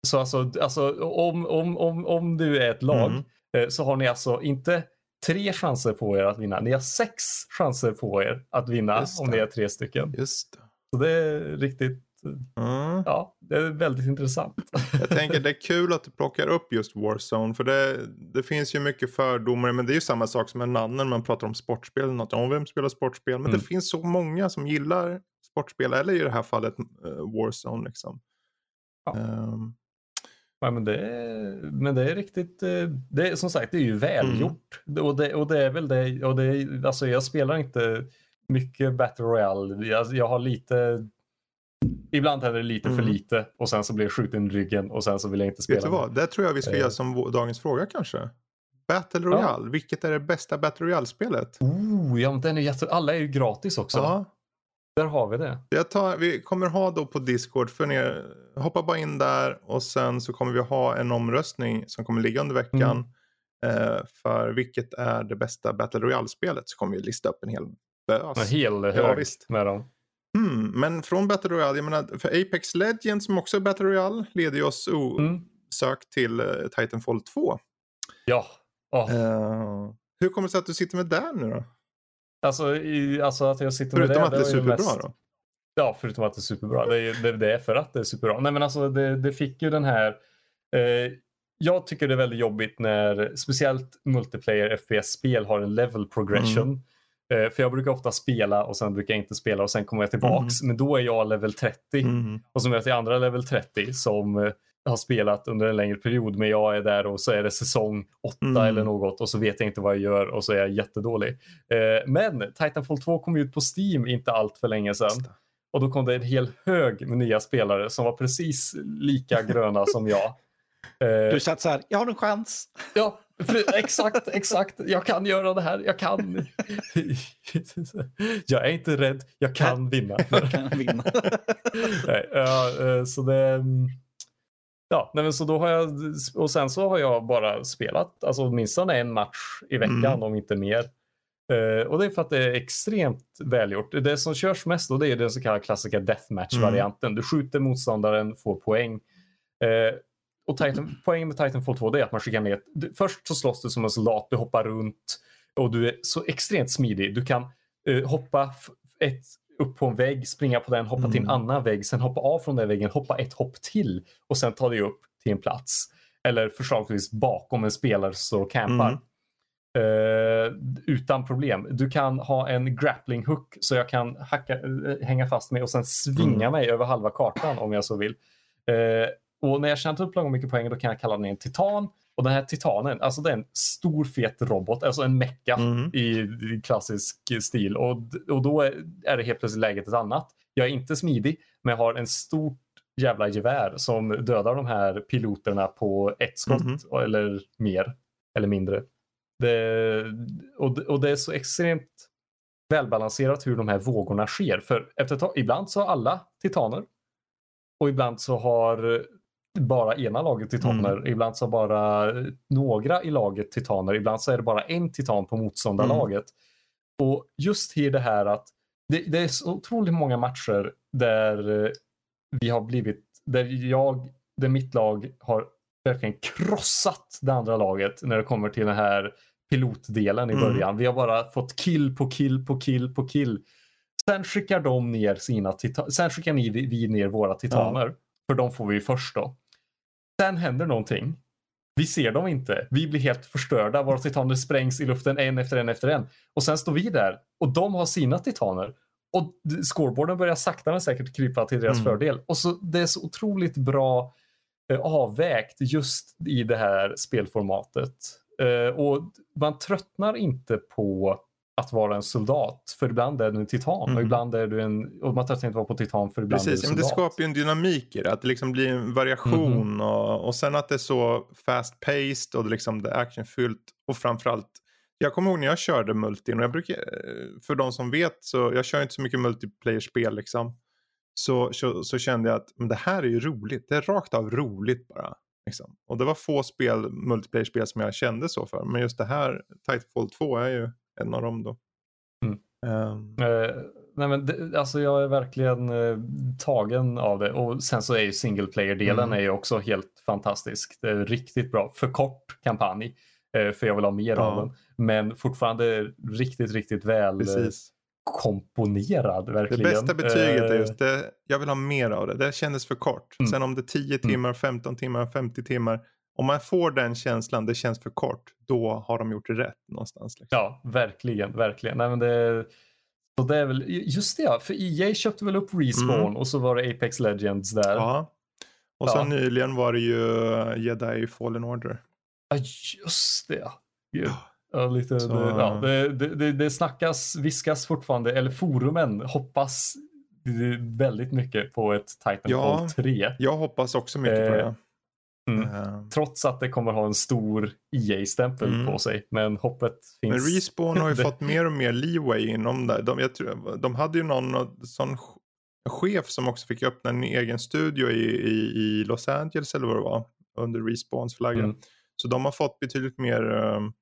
Så alltså, alltså om, om, om, om du är ett lag Mm. eh, så har ni alltså inte tre chanser på er att vinna. Ni har sex chanser på er att vinna om ni är tre stycken. Just det. Så det är riktigt, Mm. ja, det är väldigt intressant. Jag tänker det är kul att du plockar upp just Warzone. För det, det finns ju mycket fördomar. Men det är ju samma sak som en annan när man pratar om sportspel. eller Något. Om vem spelar sportspel? Men Mm. det finns så många som gillar sportspel. Eller i det här fallet eh, Warzone liksom. Ja. Ehm, Ja, men, det är, men det är riktigt, eh, det är, som sagt det är ju välgjort. Och, det, och det är väl det, och det är, alltså jag spelar inte mycket Battle Royale. Jag, jag har lite, ibland händer det lite för Mm. lite och sen så blir jag skjuten i ryggen och sen så vill jag inte spela. vet du vad? Det tror jag vi ska Eh. göra som vå- dagens fråga kanske. Battle Royale. Vilket är det bästa Battle Royale-spelet? Oh, ja, men den är jätte... Alla är ju gratis också. Ja, Där har vi det. jag tar, vi kommer ha då på Discord, för ni, hoppa bara in där och sen så kommer vi ha en omröstning som kommer ligga under veckan. Eh, för vilket är det bästa Battle Royale-spelet så kommer vi lista upp en hel bös. En hel Ja, hög visst. med dem. Mm, men från Battle Royale, jag menar för Apex Legends som också är Battle Royale leder ju oss Mm. osökt till eh, Titanfall 2. Ja. Åh. Eh, hur kommer det sig att du sitter med där nu då? Alltså, i, alltså att jag sitter Förutom med att det är superbra mest- då? Ja, förutom att det är superbra. Det är, det, det är för att det är superbra. Nej, men alltså det, det fick ju den här... Eh, jag tycker det är väldigt jobbigt när speciellt multiplayer FPS-spel har en level progression. Eh, för jag brukar ofta spela och sen brukar jag inte spela och sen kommer jag tillbaks. Men då är jag level 30 Mm. och så möter jag andra level 30 som eh, har spelat under en längre period. Men jag är där och så är det säsong 8 Mm. eller något och så vet jag inte vad jag gör och så är jag jättedålig. Eh, men Titanfall 2 kom ut på Steam inte allt för länge sedan. Och då kom det en hel hög med nya spelare som var precis lika gröna som jag. Eh, Du satt så här, jag har en chans. ja, exakt, exakt. Jag kan göra det här. Jag kan. jag är inte rädd. Jag kan vinna. Jag kan vinna. Nej, ja, eh, så det... mm, Ja, nej, så då har jag... Och sen så har jag bara spelat alltså åtminstone en match i veckan Mm. om inte mer. Eh, och det är för att det är extremt välgjort. Det som körs mest då det är den så kallade klassiska deathmatch-varianten. Du skjuter motståndaren, får poäng. Eh, och Titan, poängen med Titanfall 2 det är att man skickar ner... Du, först så slåss du som en soldat, du hoppar runt och du är så extremt smidig. Du kan eh, hoppa ett, upp på en vägg, springa på den, hoppa till en Mm. annan vägg, sen hoppa av från den väggen, hoppa ett hopp till och sen ta dig upp till en plats. Eller förslagsvis bakom en spelare som campar. Mm. Eh, utan problem. Du kan ha en grappling hook så jag kan hacka, eh, hänga fast mig och sen svinga Mm. mig över halva kartan om jag så vill. Eh, och när jag tjänat upp lagom mycket poäng då kan jag kalla den en titan. Och den här titanen, alltså det är en stor fet robot, alltså en mecka Mm. i, i klassisk stil. Och, och då är, det helt plötsligt läget ett annat. Jag är inte smidig, men jag har en stort jävla gevär som dödar de här piloterna på ett skott Mhm. eller mer eller mindre. Det, och, och det är så extremt välbalanserat hur de här vågorna sker. För efter ett tag, ibland så har alla titaner och ibland så har bara ena laget titaner. Ibland så bara några i laget titaner. Ibland så är det bara en titan på motståndarlaget. Och just i det här att det, det är så otroligt många matcher där eh, vi har blivit, där jag, där mitt lag har verkligen krossat det andra laget när det kommer till den här pilotdelen i Mm. början. Vi har bara fått kill på kill på kill på kill. Sen skickar de ner sina titaner. Sen skickar ni, vi ner våra titaner. För de får vi först då. Sen händer någonting. Vi ser dem inte. Vi blir helt förstörda. Våra titaner sprängs i luften en efter en efter en. Och sen står vi där och de har sina titaner. Och scoreboarden börjar sakta men säkert krypa till deras Mm. fördel. Och så Det är så otroligt bra eh, avvägt just i det här spelformatet. Eh, och Man tröttnar inte på att vara en soldat. För ibland är du en titan och Mm. ibland är du en... Och man tröttnar inte vara på titan för ibland Precis, är men du det soldat. skapar ju en dynamik i det. Att det liksom blir en variation Mhm. och, och sen att det är så fast paced och det liksom det är actionfyllt. Och framförallt, jag kommer ihåg när jag körde multin och jag brukar, för de som vet så jag kör inte så mycket multiplayer-spel liksom. Så, så, så kände jag att men det här är ju roligt, det är rakt av roligt bara. Liksom. Och det var få spel, multiplayer-spel som jag kände så för. Men just det här, Titanfall 2 är ju en av dem då. Mm. Eh, nej men det, alltså jag är verkligen eh, tagen av det och sen så är ju single player-delen Mm. är ju också helt fantastisk. Det är riktigt bra. För kort kampanj, eh, för jag vill ha mer Ja. av den. Men fortfarande riktigt, riktigt väl precis. komponerad Det verkligen. bästa betyget är just det. Jag vill ha mer av det. Det kändes för kort. Mm. Sen om det är 10 timmar, 15 timmar, 50 timmar. Om man får den känslan, det känns för kort. Då har de gjort det rätt någonstans. Liksom. Ja, verkligen, verkligen. Nej, men det, så det är väl, just det ja, för EA köpte väl upp Respawn Mm. och så var det Apex Legends där. Ja. Och Ja. nyligen var det ju Jedi Fallen Order. Ja, just det. Gud. Ja, lite, Så- det, ja, det, det, det, snackas, viskas fortfarande, eller forumen hoppas väldigt mycket på ett Titanfall Ja. 3. Jag hoppas också mycket på Eh, det. Mm. Eh, Trots att det kommer ha en stor EA-stämpel Mm. på sig. Men hoppet finns. Men Respawn har ju fått mer och mer leeway inom det. De, jag tror, de hade ju någon sån ch- chef som också fick öppna en egen studio i, i, i Los Angeles eller vad det var. Under Respawns flagga. Mm. Så de har fått betydligt mer um,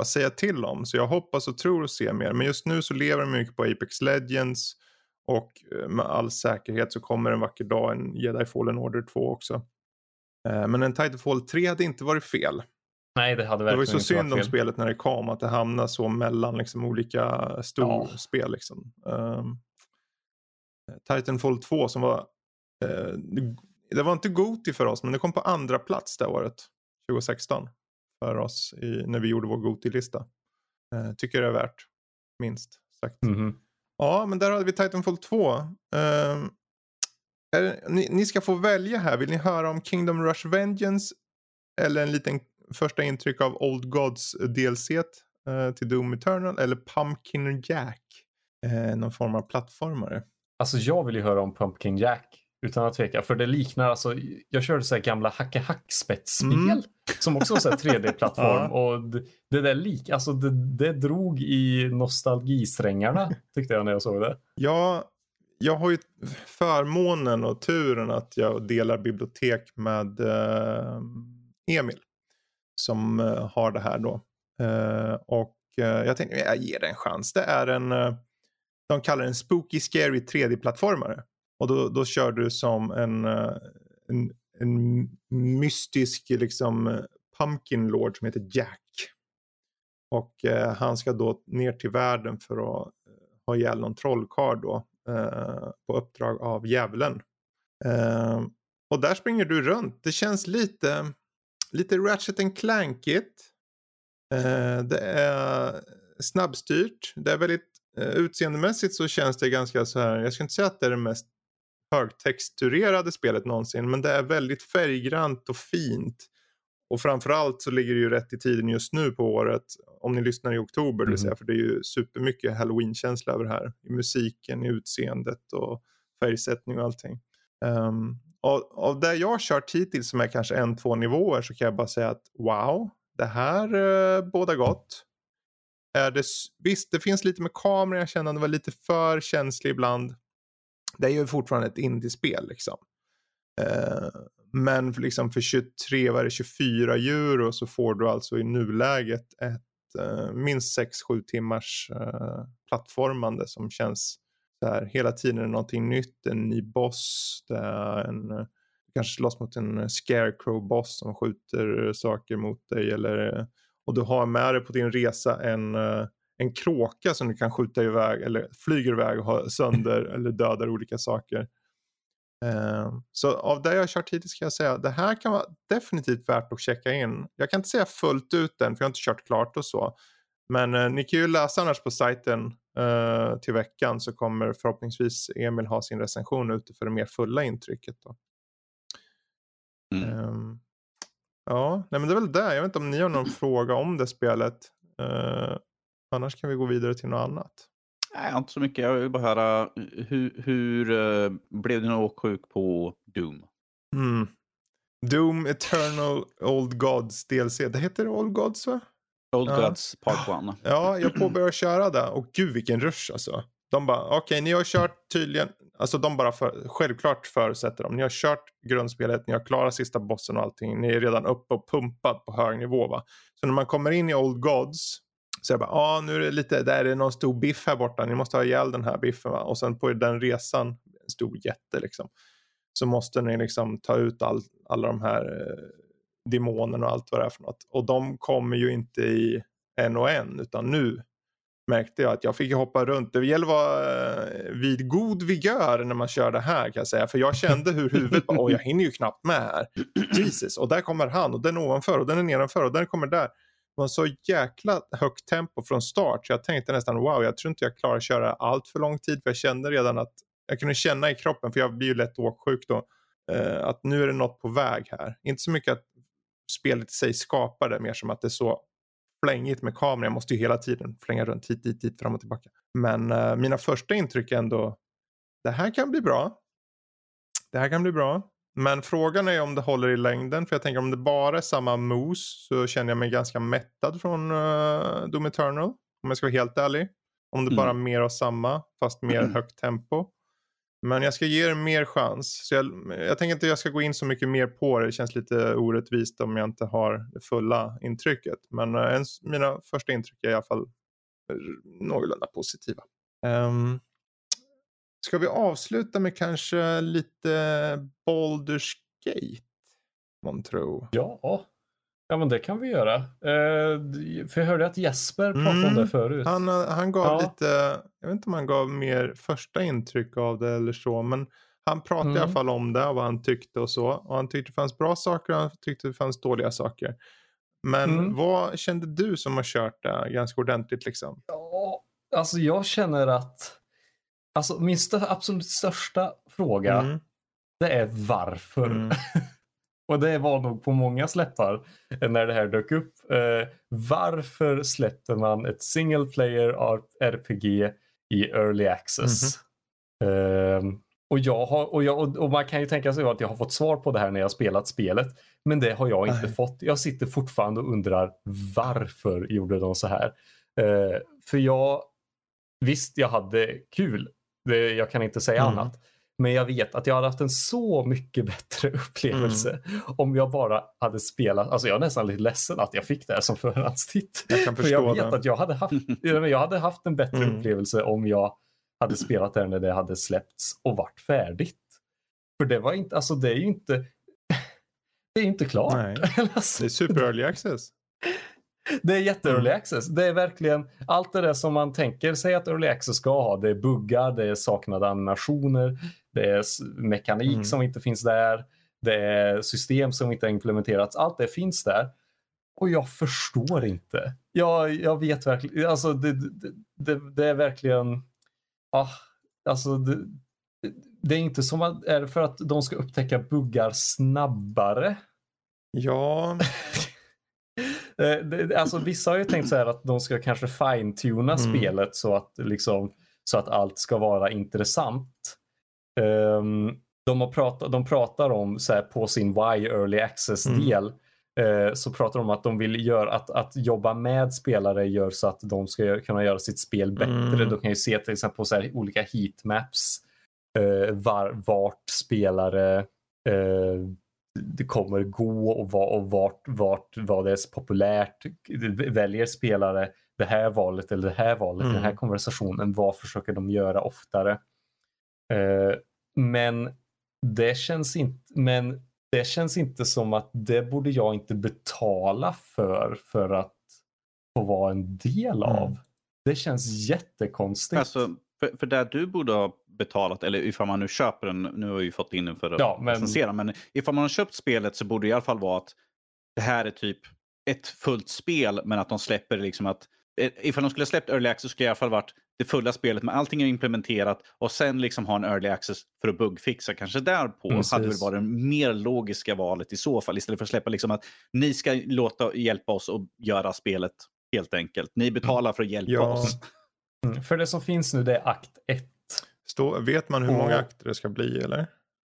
att säga till om. Så jag hoppas och tror att se mer. Men just nu så lever de mycket på Apex Legends. Och eh, med all säkerhet så kommer en vacker dag en Jedi Fallen Order 2 också. Eh, Men en Titanfall 3 hade inte varit fel. Nej, det hade Det var ju verkligen så synd om fel. spelet när det kom att det hamnade så mellan liksom olika storspel. Ja. Liksom. Um, Titanfall 2 som var, eh, det var inte Goti för oss men det kom på andra plats det året, 2016. För oss i, när vi gjorde vår Goti-lista. Eh, tycker det är värt, minst sagt. Mhm. Ja, men där hade vi Titanfall 2. Ehm, är, ni, ni ska få välja här. Vill ni höra om Kingdom Rush Vengeance eller en liten första intryck av Old Gods DLC eh, till Doom Eternal eller Pumpkin Jack? Eh, någon form av plattformare. Alltså jag vill ju höra om Pumpkin Jack. Utan att tveka. För det liknar alltså. Jag körde så här gamla hacka hack spetsspel Mm. Som också var så här 3D-plattform. Ja. Och det, det där lik, alltså det, det drog i nostalgisträngarna tyckte jag när jag såg det. Ja, jag har ju förmånen och turen att jag delar bibliotek med eh, Emil. Som eh, har det här då. Eh, och eh, jag tänkte jag ger det en chans. Det är en, eh, de kallar det en spooky scary 3D-plattformare. Och då, då kör du som en, eh, en, en mystisk liksom pumpkin lord som heter Jack. Och eh, han ska då ner till världen för att eh, ha ihjäl någon trollkarl då. Eh, på uppdrag av djävulen. Eh, och där springer du runt. Det känns lite, lite Ratchet and Clankigt. Eh, det är snabbstyrt. Det är väldigt eh, utseendemässigt så känns det ganska så här. Jag ska inte säga att det är det mest högtexturerade spelet någonsin. Men det är väldigt färggrant och fint. Och framförallt så ligger det ju rätt i tiden just nu på året. Om ni lyssnar i oktober, Mhm. säga. För det är ju supermycket halloween-känsla över det här. I musiken, i utseendet och färgsättning och allting. Um, och av det jag har kört hittills som är kanske en, två nivåer så kan jag bara säga att wow, det här uh, båda gott. Är det, visst, det finns lite med kameran, jag känner att det var lite för känslig ibland. Det är ju fortfarande ett indiespel liksom. Eh, men för, liksom för 23, vad är det, 24 euro så får du alltså i nuläget ett eh, minst 6-7 timmars eh, plattformande som känns så här, hela tiden är någonting nytt, en ny boss, det är en, eh, kanske slåss mot en scarecrow-boss som skjuter saker mot dig eller, eh, och du har med dig på din resa en, eh, en kråka som du kan skjuta iväg eller flyger iväg och har sönder eller dödar olika saker. Eh, Så av det jag har kört hittills kan jag säga det här kan vara definitivt värt att checka in. Jag kan inte säga fullt ut än för jag har inte kört klart och så. Men eh, ni kan ju läsa annars på sajten eh, till veckan så kommer förhoppningsvis Emil ha sin recension ute för det mer fulla intrycket. Då. Mm. Ehm, ja, nej men det är väl det. Jag vet inte om ni har någon fråga om det spelet. Eh, annars kan vi gå vidare till något annat. Nej, inte så mycket. Jag vill bara höra hur, hur eh, blev du nog sjuk på Doom? Mm. Doom Eternal Old Gods DLC. Det heter Old Gods va? Old Ja. Gods Part 1. Ja, jag påbörjade köra det och gud vilken rush alltså. De bara, okej ni har kört tydligen, alltså de bara för, självklart förutsätter de. Ni har kört grundspelet, ni har klarat sista bossen och allting. Ni är redan uppe och pumpat på hög nivå va. Så när man kommer in i Old Gods så jag bara, ja ah, nu är det lite, där är någon stor biff här borta. Ni måste ha ihjäl den här biffen va. Och sen på den resan, en stor jätte liksom. Så måste ni liksom ta ut all, alla de här eh, demonerna och allt vad det är för något. Och de kommer ju inte i en och en utan nu märkte jag att jag fick hoppa runt. Det gäller att vara eh, vid god vigör när man kör det här kan jag säga. För jag kände hur huvudet bara, jag hinner ju knappt med här. Jesus, och där kommer han och den ovanför och den är nedanför och den kommer där. Det var så jäkla högt tempo från start så jag tänkte nästan wow, jag tror inte jag klarar att köra allt för lång tid för jag kände redan att jag kunde känna i kroppen, för jag blir ju lätt åksjuk då, eh, att nu är det något på väg här. Inte så mycket att spelet i sig skapar det, mer som att det är så flängigt med kameran. Jag måste ju hela tiden flänga runt hit, dit, dit, fram och tillbaka. Men eh, mina första intryck är ändå, det här kan bli bra. Det här kan bli bra. Men frågan är om det håller i längden. För jag tänker om det bara är samma mos så känner jag mig ganska mättad från uh, Doom Eternal. Om jag ska vara helt ärlig. Om det mm. bara är mer av samma fast mer mm. högt tempo. Men jag ska ge det mer chans. Så jag, jag tänker inte jag ska gå in så mycket mer på det. Det känns lite orättvist om jag inte har det fulla intrycket. Men uh, en, mina första intryck är i alla fall någorlunda positiva. Um, ska vi avsluta med kanske lite Baldur's Gate? Man tror. Ja, ja men det kan vi göra. Uh, för jag hörde att Jesper pratade mm, om det förut. Han, han gav ja. lite, jag vet inte om han gav mer första intryck av det eller så. Men han pratade mm. i alla mm. fall om det och vad han tyckte och så. Och han tyckte det fanns bra saker och han tyckte det fanns dåliga saker. Men mm. vad kände du som har kört det ganska ordentligt liksom? Ja, alltså jag känner att alltså min stö absolut största fråga mm. det är varför. Mm. Och det var nog på många släppar när det här dök upp. Eh, varför släpper man ett single player RPG i early access? Mm. Eh, och, jag har, och, jag, och man kan ju tänka sig att jag har fått svar på det här när jag spelat spelet. Men det har jag inte Nej. fått. Jag sitter fortfarande och undrar varför gjorde de så här? Uh, för jag, visst jag hade kul. Jag kan inte säga mm. annat. Men jag vet att jag hade haft en så mycket bättre upplevelse mm. om jag bara hade spelat. Alltså jag är nästan lite ledsen att jag fick det här som förhandstitt. Jag För jag vet det. att jag hade haft, jag hade haft en bättre mm. upplevelse om jag hade spelat det när det hade släppts och varit färdigt. För det var inte, alltså det är ju inte, det är inte klart. Nej. alltså, det är super early access. Det är jätte early mm. access. Det är verkligen allt det där som man tänker sig att early access ska ha. Det är buggar, det är saknade animationer, det är mekanik mm. som inte finns där, det är system som inte har implementerats. Allt det finns där. Och jag förstår inte. Jag, jag vet verkligen, alltså det, det, det, det är verkligen ah, alltså det, det är inte som att, är det för att de ska upptäcka buggar snabbare? Ja. Eh, alltså vissa har ju tänkt så här att de ska kanske fine-tuna mm. spelet så att, liksom, så att allt ska vara intressant. Um, de, har pratat, de pratar om så här, på sin Why Early Access-del mm. Eh, så pratar de om att de vill göra att, att jobba med spelare gör så att de ska kunna göra sitt spel bättre. Mm. De kan ju se till exempel på så här, olika heatmaps eh, var, vart spelare eh, det kommer gå och, var, och vart, vart vad det är populärt. Väljer spelare det här valet eller det här valet, mm. den här mm. konversationen. Vad försöker de göra oftare? Eh, men det känns inte, men det känns inte som att det borde jag inte betala för för att få vara en del mm. av. Mm. Det känns jättekonstigt. Alltså, för, för där du borde ha betalat, eller ifall man nu köper den, nu har vi fått in den för att ja, men... recensera, men ifall man har köpt spelet så borde det i alla fall vara att det här är typ ett fullt spel, men att de släpper liksom att eh, ifall de skulle släppt Early Access skulle det i alla fall varit det fulla spelet med allting är implementerat och sen liksom ha en early access för att bugfixa kanske därpå Precis. hade väl varit det mer logiska valet i så fall istället för att släppa liksom att ni ska låta hjälpa oss att göra spelet helt enkelt. Ni betalar för att hjälpa ja. oss. Mm. För det som finns nu det är akt 1. vet man hur många akter det ska bli eller?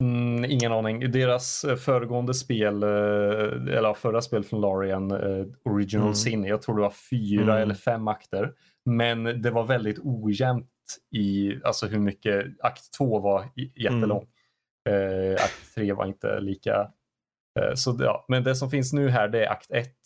Mm, ingen aning. Deras eh, föregående spel, eh, eller förra spel från Larian, eh, Original mm. Sin, jag tror det var fyra mm. eller fem akter. Men det var väldigt ojämnt i alltså hur mycket, akt två var jättelång. Mm. Eh, akt tre var inte lika. Eh, så ja, men det som finns nu här det är akt ett.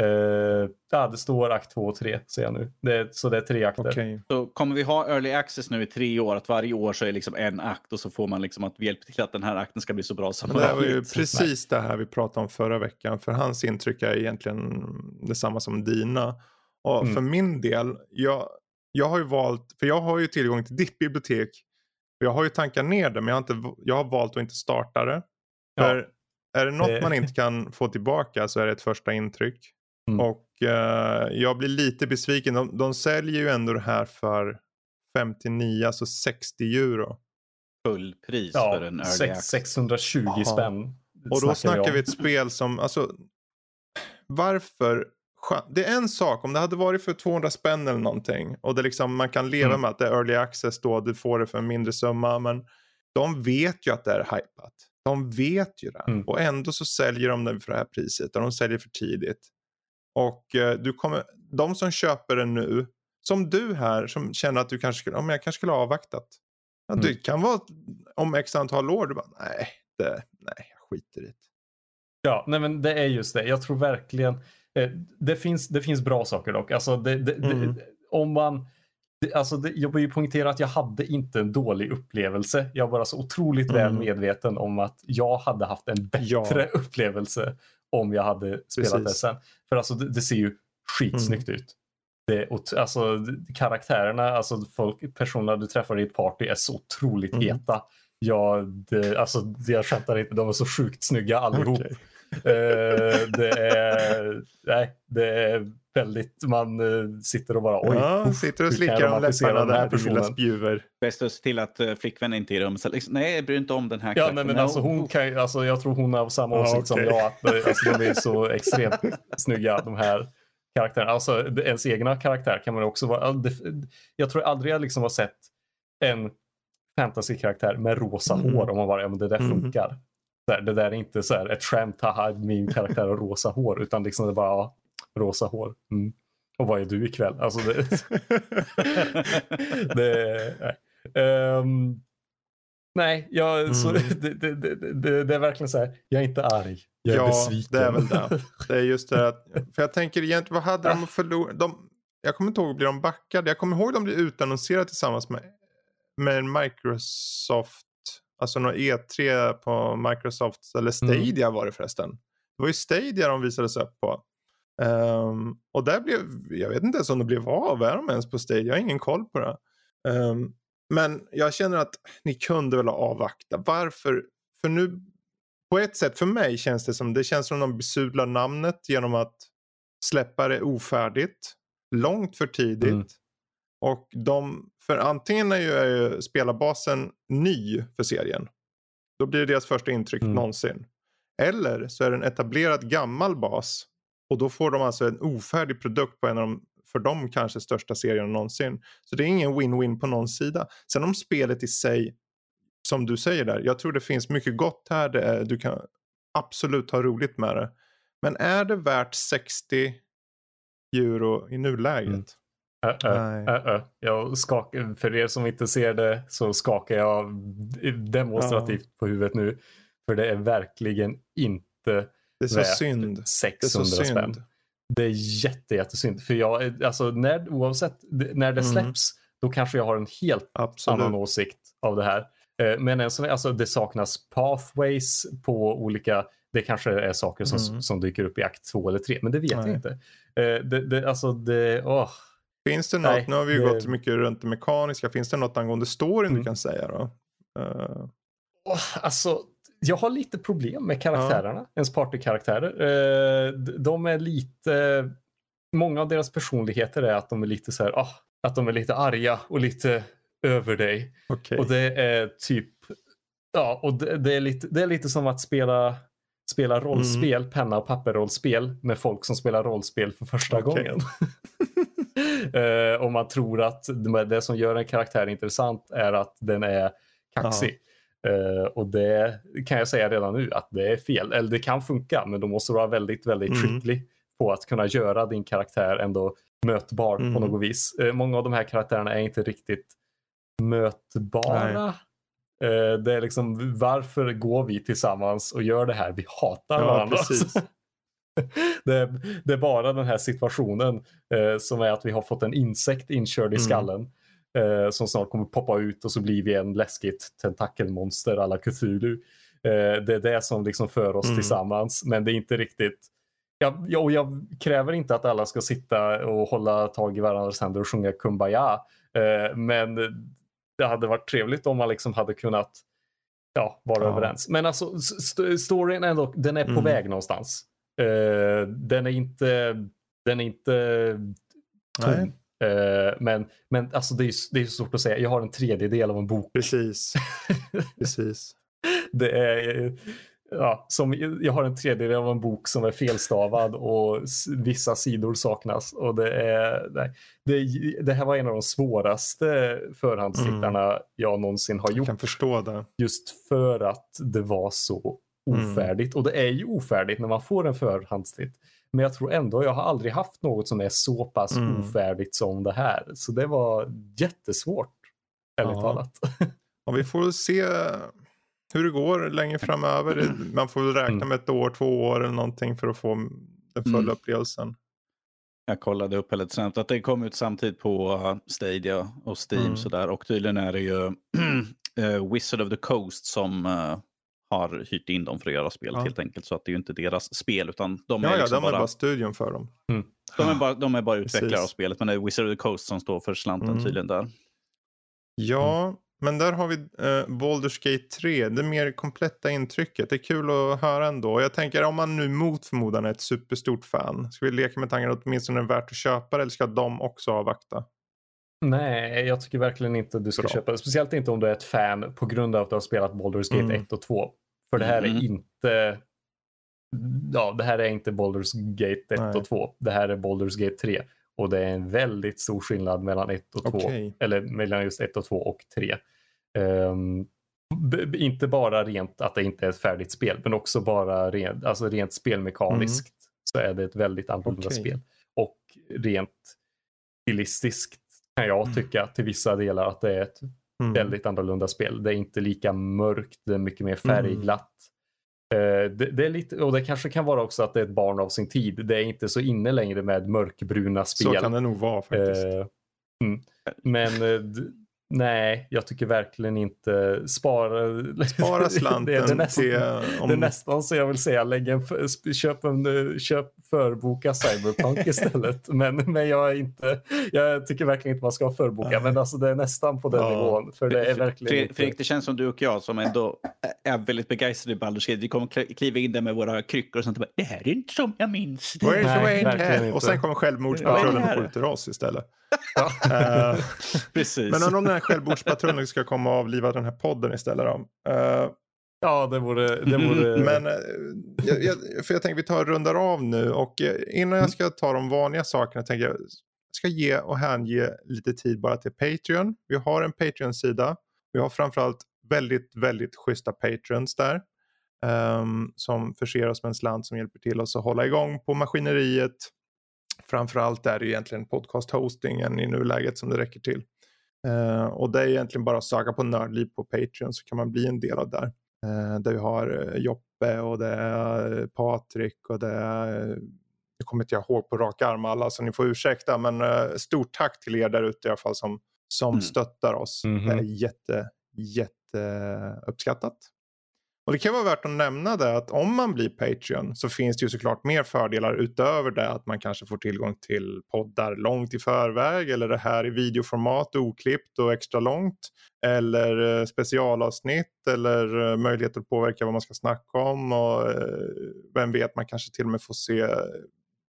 Uh, ja, det står akt 2 och 3 ser jag nu. Det, så det är tre akter. Okay. Så kommer vi ha early access nu i tre år? Att varje år så är liksom en akt och så får man liksom att hjälpa till att den här akten ska bli så bra som möjligt. Det var ju precis det här vi pratade om förra veckan. För hans intryck är egentligen detsamma som dina. Och mm. för min del, jag, jag har ju valt, för jag har ju tillgång till ditt bibliotek. Jag har ju tankat ner det men jag har, inte, jag har valt att inte starta det. För ja. är det något man inte kan få tillbaka så är det ett första intryck. Mm. Och uh, jag blir lite besviken. De, de säljer ju ändå det här för 59, alltså 60 euro. Fullpris ja, för en early access. 620 Aha. spänn. Och då snackar vi ett spel som, alltså varför det är en sak om det hade varit för 200 spänn eller någonting och det liksom, man kan leva mm. med att det är early access då, du får det för en mindre summa men de vet ju att det är hypat. De vet ju det. Mm. Och ändå så säljer de den för det här priset och de säljer för tidigt. Och eh, du kommer, de som köper den nu, som du här som känner att du kanske skulle, om jag kanske skulle ha avvaktat. Ja, Mm. Det kan vara om x antal år, du bara nej, det, nej jag skiter i det. Ja, nej men det är just det. Jag tror verkligen eh, det, finns, det finns bra saker dock. Alltså det, det, Mm. det, om man, alltså jag vill ju poängtera att jag hade inte en dålig upplevelse. Jag var så otroligt väl Mm. medveten om att jag hade haft en bättre upplevelse om jag hade spelat det Precis. sen. För alltså det, det ser ju skitsnyggt ut. Det, alltså, karaktärerna, alltså folk, personerna du träffar i ett party är så otroligt Mm. heta. Jag, det, alltså, jag skämtar inte, de är så sjukt snygga allihop. Okej. Eh, det är, nej, det är väldigt, man eh, sitter och bara oj. ja, sitter och slickar om läpparna där, lilla personen? spjuver. Bäst att se till att uh, flickvännen inte är i rummet. Så liksom, nej, bryr inte om den här Ja, nej, men alltså, hon kan, alltså, jag tror hon har samma Ja, åsikt som okej. jag. Att, eh, alltså, de är så extremt snygga de här karaktärerna. Alltså, ens egna karaktär kan man också vara. Jag tror aldrig jag liksom har sett en fantasy-karaktär med rosa Mm. hår. Om man bara, ja men det där Mm. funkar. Så här, det där är inte så här ett skämt, haha min karaktär har rosa hår. Utan liksom det bara, ja, rosa hår. Mm. Och vad är du ikväll? Alltså det, det, nej. Ehm, nej, jag, så, Mm. det, det, det, det, är verkligen så här, jag är inte arg, jag är Ja, besviken. det är väl det. Det är just det att, för jag tänker egentligen, vad hade de förlorat? De, jag kommer inte ihåg, blir de backade? Jag kommer ihåg de blev utannonserade tillsammans med, med Microsoft, alltså någon E3 på Microsoft, eller Stadia var det förresten. Det var ju Stadia de visades upp på. Ehm, och där blev, jag vet inte ens om det blev av, är de ens på Stadia? Jag har ingen koll på det. Ehm, men jag känner att ni kunde väl ha avvaktat. Varför? För nu, på ett sätt för mig känns det som, det känns som de besudlar namnet genom att släppa det ofärdigt, långt för tidigt. Mm. Och de, för antingen är ju, är ju spelarbasen ny för serien. Då blir det deras första intryck Mm. någonsin. Eller så är det en etablerad gammal bas. Och då får de alltså en ofärdig produkt på en av de, för dem kanske största serien någonsin. Så det är ingen win-win på någon sida. Sen om spelet i sig, som du säger där, jag tror det finns mycket gott här. Är, du kan absolut ha roligt med det. Men är det värt 60 euro i nuläget? Mm. Nej. ö, ö. Jag skakar, för er som inte ser det så skakar jag demonstrativt på huvudet nu. För det är verkligen inte Det är så värt synd. Det är 600 så spänn. synd. Det är jätte, jättesynd. För jag, alltså när, oavsett när det Mm. släpps, då kanske jag har en helt Absolut. annan åsikt av det här. Eh, Men än så länge, alltså det saknas pathways på olika, det kanske är saker som, Mm. som dyker upp i akt två eller tre, men det vet jag Nej. inte. Eh, Det, det, alltså det, åh. Finns det något, Nej, nu har vi ju det- gått mycket runt det mekaniska, finns det något angående storyn Mm. du kan säga då? Eh, Åh, alltså, jag har lite problem med karaktärerna, ens partykaraktärer. D- De är lite, många av deras personligheter är att de är lite så här, ah, att de är lite arga och lite över dig. Okej. Och det är typ, ja, och det, det, är, lite, det är lite som att spela, spela rollspel, penna och papper-rollspel med folk som spelar rollspel för första Okej. gången. eh, och man tror att det, som gör en karaktär intressant är att den är kaxig. Eh, och det kan jag säga redan nu att det är fel. Eller det kan funka, men då måste du vara väldigt, väldigt Mm. skicklig på att kunna göra din karaktär ändå mötbar Mm. på något vis. Eh, många av de här karaktärerna är inte riktigt mötbara. Eh, det är liksom varför går vi tillsammans och gör det här? Vi hatar Ja, varandra. precis. det, är, det är bara den här situationen eh, som är att vi har fått en insekt inkörd i Mm. skallen. Eh, som snart kommer poppa ut och så blir vi en läskigt tentakelmonster alla Cthulhu. Eh, det är det som liksom för oss Mm. tillsammans. Men det är inte riktigt jag, jag, och jag kräver inte att alla ska sitta och hålla tag i varandras händer och sjunga Kumbaya. Eh, men det hade varit trevligt om man liksom hade kunnat ja, vara Ja. överens. Men alltså st- storyn ändå, den är på Mm. väg någonstans. Eh, den är inte, den är inte Nej, tom. Eh, men men alltså det är, det är svårt att säga. Jag har en tredjedel av en bok. precis. precis. Det är, ja, som, jag har en tredjedel av en bok som är felstavad och vissa sidor saknas. Och det, är, det, det här var en av de svåraste förhandstittarna mm. jag någonsin har gjort. Jag kan förstå det. Just för att det var så. Ofärdigt. Mm. Och det är ju ofärdigt när man får en förhandstitt. Men jag tror ändå, jag har aldrig haft något som är så pass mm. ofärdigt som det här. Så det var jättesvårt, ärligt ja. talat. Och vi får se hur det går längre framöver. Man får väl räkna mm. med ett år, två år eller någonting för att få den fulla mm. upplevelsen. Jag kollade upp lite snabbt att det kom ut samtidigt på uh, Stadia och Steam mm. sådär. Och tydligen är det ju uh, Wizard of the Coast som uh, har hyrt in dem för att göra spelet ja. helt enkelt. Så att det är ju inte deras spel utan de ja, är liksom ja, de bara... är bara studion för dem. Mm. De, är bara, de är bara utvecklare Precis. av spelet men det är Wizard of the Coast som står för slanten mm. tydligen där. Ja, men där har vi eh, Baldur's Gate 3, det mer kompletta intrycket. Det är kul att höra ändå. Jag tänker om man nu mot förmodan är ett superstort fan, ska vi leka med tanken att åtminstone är värt att köpa det eller ska de också avvakta? Nej, jag tycker verkligen inte du ska Bra. köpa det. Speciellt inte om du är ett fan på grund av att du har spelat Baldur's Gate mm. 1 och 2. För det här mm. är inte Ja, det här är inte Baldur's Gate 1 Nej. och 2. Det här är Baldur's Gate 3. Och det är en väldigt stor skillnad mellan 1 och 2. Okay. Eller mellan just 1 och 2 och 3. Um, inte bara rent att det inte är ett färdigt spel, men också bara rent, alltså rent spelmekaniskt mm. så är det ett väldigt annorlunda okay. spel. Och rent stilistiskt kan jag mm. tycka till vissa delar att det är ett mm. väldigt annorlunda spel. Det är inte lika mörkt, det är mycket mer färgglatt. Uh, det, det, är lite, och det kanske kan vara också att det är ett barn av sin tid. Det är inte så inne längre med mörkbruna spel. Så kan det nog vara faktiskt. Uh, men uh, Nej, jag tycker verkligen inte spara, spara slanten. det, är, det, nästan, till, om... det är nästan så jag vill säga, lägg en, köp, en, köp förboka Cyberpunk istället. Men, men jag, är inte, jag tycker verkligen inte man ska förboka, men alltså det är nästan på den ja. nivån. För det är verkligen Fredrik, inte... Det känns som du och jag som ändå är väldigt begeistrade i Baldur's Gate. Vi kommer kliva in där med våra kryckor och sånt. det här är inte som jag minns det. Nej, och sen kommer självmordspatrullen och skjuter oss istället. Uh, Precis. Men om den här självmordspatrullen ska komma och avliva den här podden istället då. Uh, ja, det vore... Det vore... Men uh, jag, jag, för jag tänker vi tar och rundar av nu och innan jag mm. ska ta de vanliga sakerna tänker jag ska ge och hänge lite tid bara till Patreon. Vi har en Patreon-sida. Vi har framförallt väldigt, väldigt schyssta patrons där. Um, som förser oss med en slant som hjälper till oss att hålla igång på maskineriet Framförallt är det egentligen podcast-hostingen i nuläget som det räcker till. Uh, och det är egentligen bara att söka på Nördliv på Patreon så kan man bli en del av där. Uh, där vi har uh, Joppe och det är Patrik och det är nu kommer inte jag ihåg på rak arm alla så ni får ursäkta men stort tack till er där ute i alla fall som, som mm. stöttar oss. Mm -hmm. Det är jätte, jätte uppskattat. Och det kan vara värt att nämna det att om man blir Patreon så finns det ju såklart mer fördelar utöver det att man kanske får tillgång till poddar långt i förväg eller det här i videoformat oklippt och extra långt. Eller eh, specialavsnitt eller eh, möjlighet att påverka vad man ska snacka om och eh, vem vet man kanske till och med får se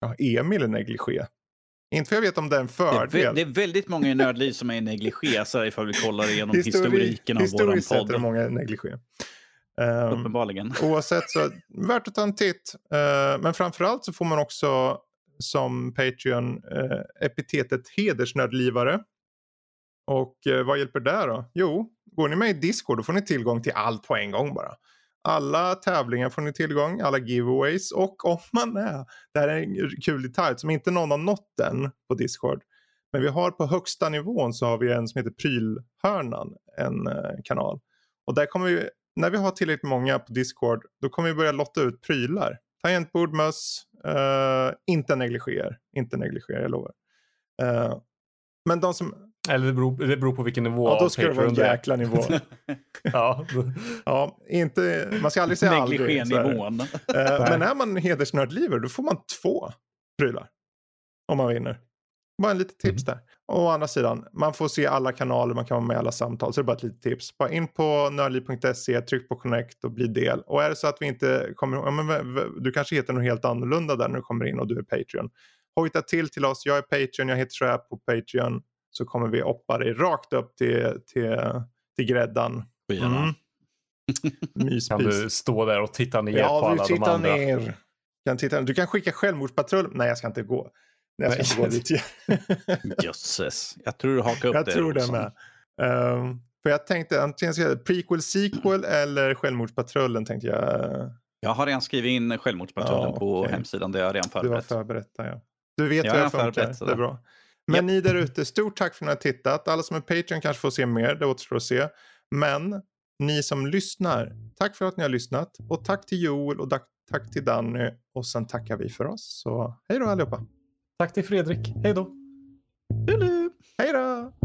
ja, Emil negligé. Inte för jag vet om det är en fördel. Det är, det är väldigt många i Nördliv som är i negligé så ifall vi kollar igenom Histori historiken av våran podd. Historiskt sett är det många negligé. Um, Uppenbarligen. Oavsett så värt att ta en titt. Uh, men framförallt så får man också som Patreon uh, epitetet hedersnördlivare. Och uh, vad hjälper det då? Jo, går ni med i Discord då får ni tillgång till allt på en gång bara. Alla tävlingar får ni tillgång, alla giveaways och om man är, det här är en kul detalj som inte någon har nått än på Discord. Men vi har på högsta nivån så har vi en som heter Prylhörnan, en kanal. Och där kommer vi när vi har tillräckligt många på Discord då kommer vi börja lotta ut prylar. Tangentbord, möss, uh, inte negligéer. Inte negligéer, jag lovar. Uh, men de som... Eller det beror, det beror på vilken nivå Ja, då ska det vara en jäkla nivå. ja. ja, inte, man ska aldrig säga aldrig. Negligé-nivån. Uh, men är man hedersnördliver då får man två prylar. Om man vinner. Bara en litet tips mm. där. Och å andra sidan, man får se alla kanaler, man kan vara med i alla samtal. Så det är bara ett litet tips. Bara in på nördliv.se, tryck på connect och bli del. Och är det så att vi inte kommer ja, men, du kanske heter något helt annorlunda där när du kommer in och du är Patreon. Hojta till till oss, jag är Patreon, jag heter Trap på Patreon. Så kommer vi oppa dig rakt upp till, till, till gräddan. Mm. Kan du stå där och titta ner på Ja, alla du de tittar andra? ner. Kan titta, du kan skicka självmordspatrull. Nej, jag ska inte gå. Nej, jag ska inte gå dit. Jösses. Jag tror du hakar upp jag det. tror det med. Ehm, för jag tänkte antingen ska jag prequel, sequel eller självmordspatrullen tänkte jag. Jag har redan skrivit in självmordspatrullen Ja, på okej. hemsidan. Det har jag redan Du var förberett. förberett ja. Du vet Jag hur jag funkar. förberett, Det är bra. Men ni där ute, stort tack för att ni har tittat. Alla som är Patreon kanske får se mer, det återstår att se. Men ni som lyssnar, tack för att ni har lyssnat. Och tack till Joel och tack- tack till Danny. Och sen tackar vi för oss. Så hej då allihopa. Tack till Fredrik. Hej då. Hej då!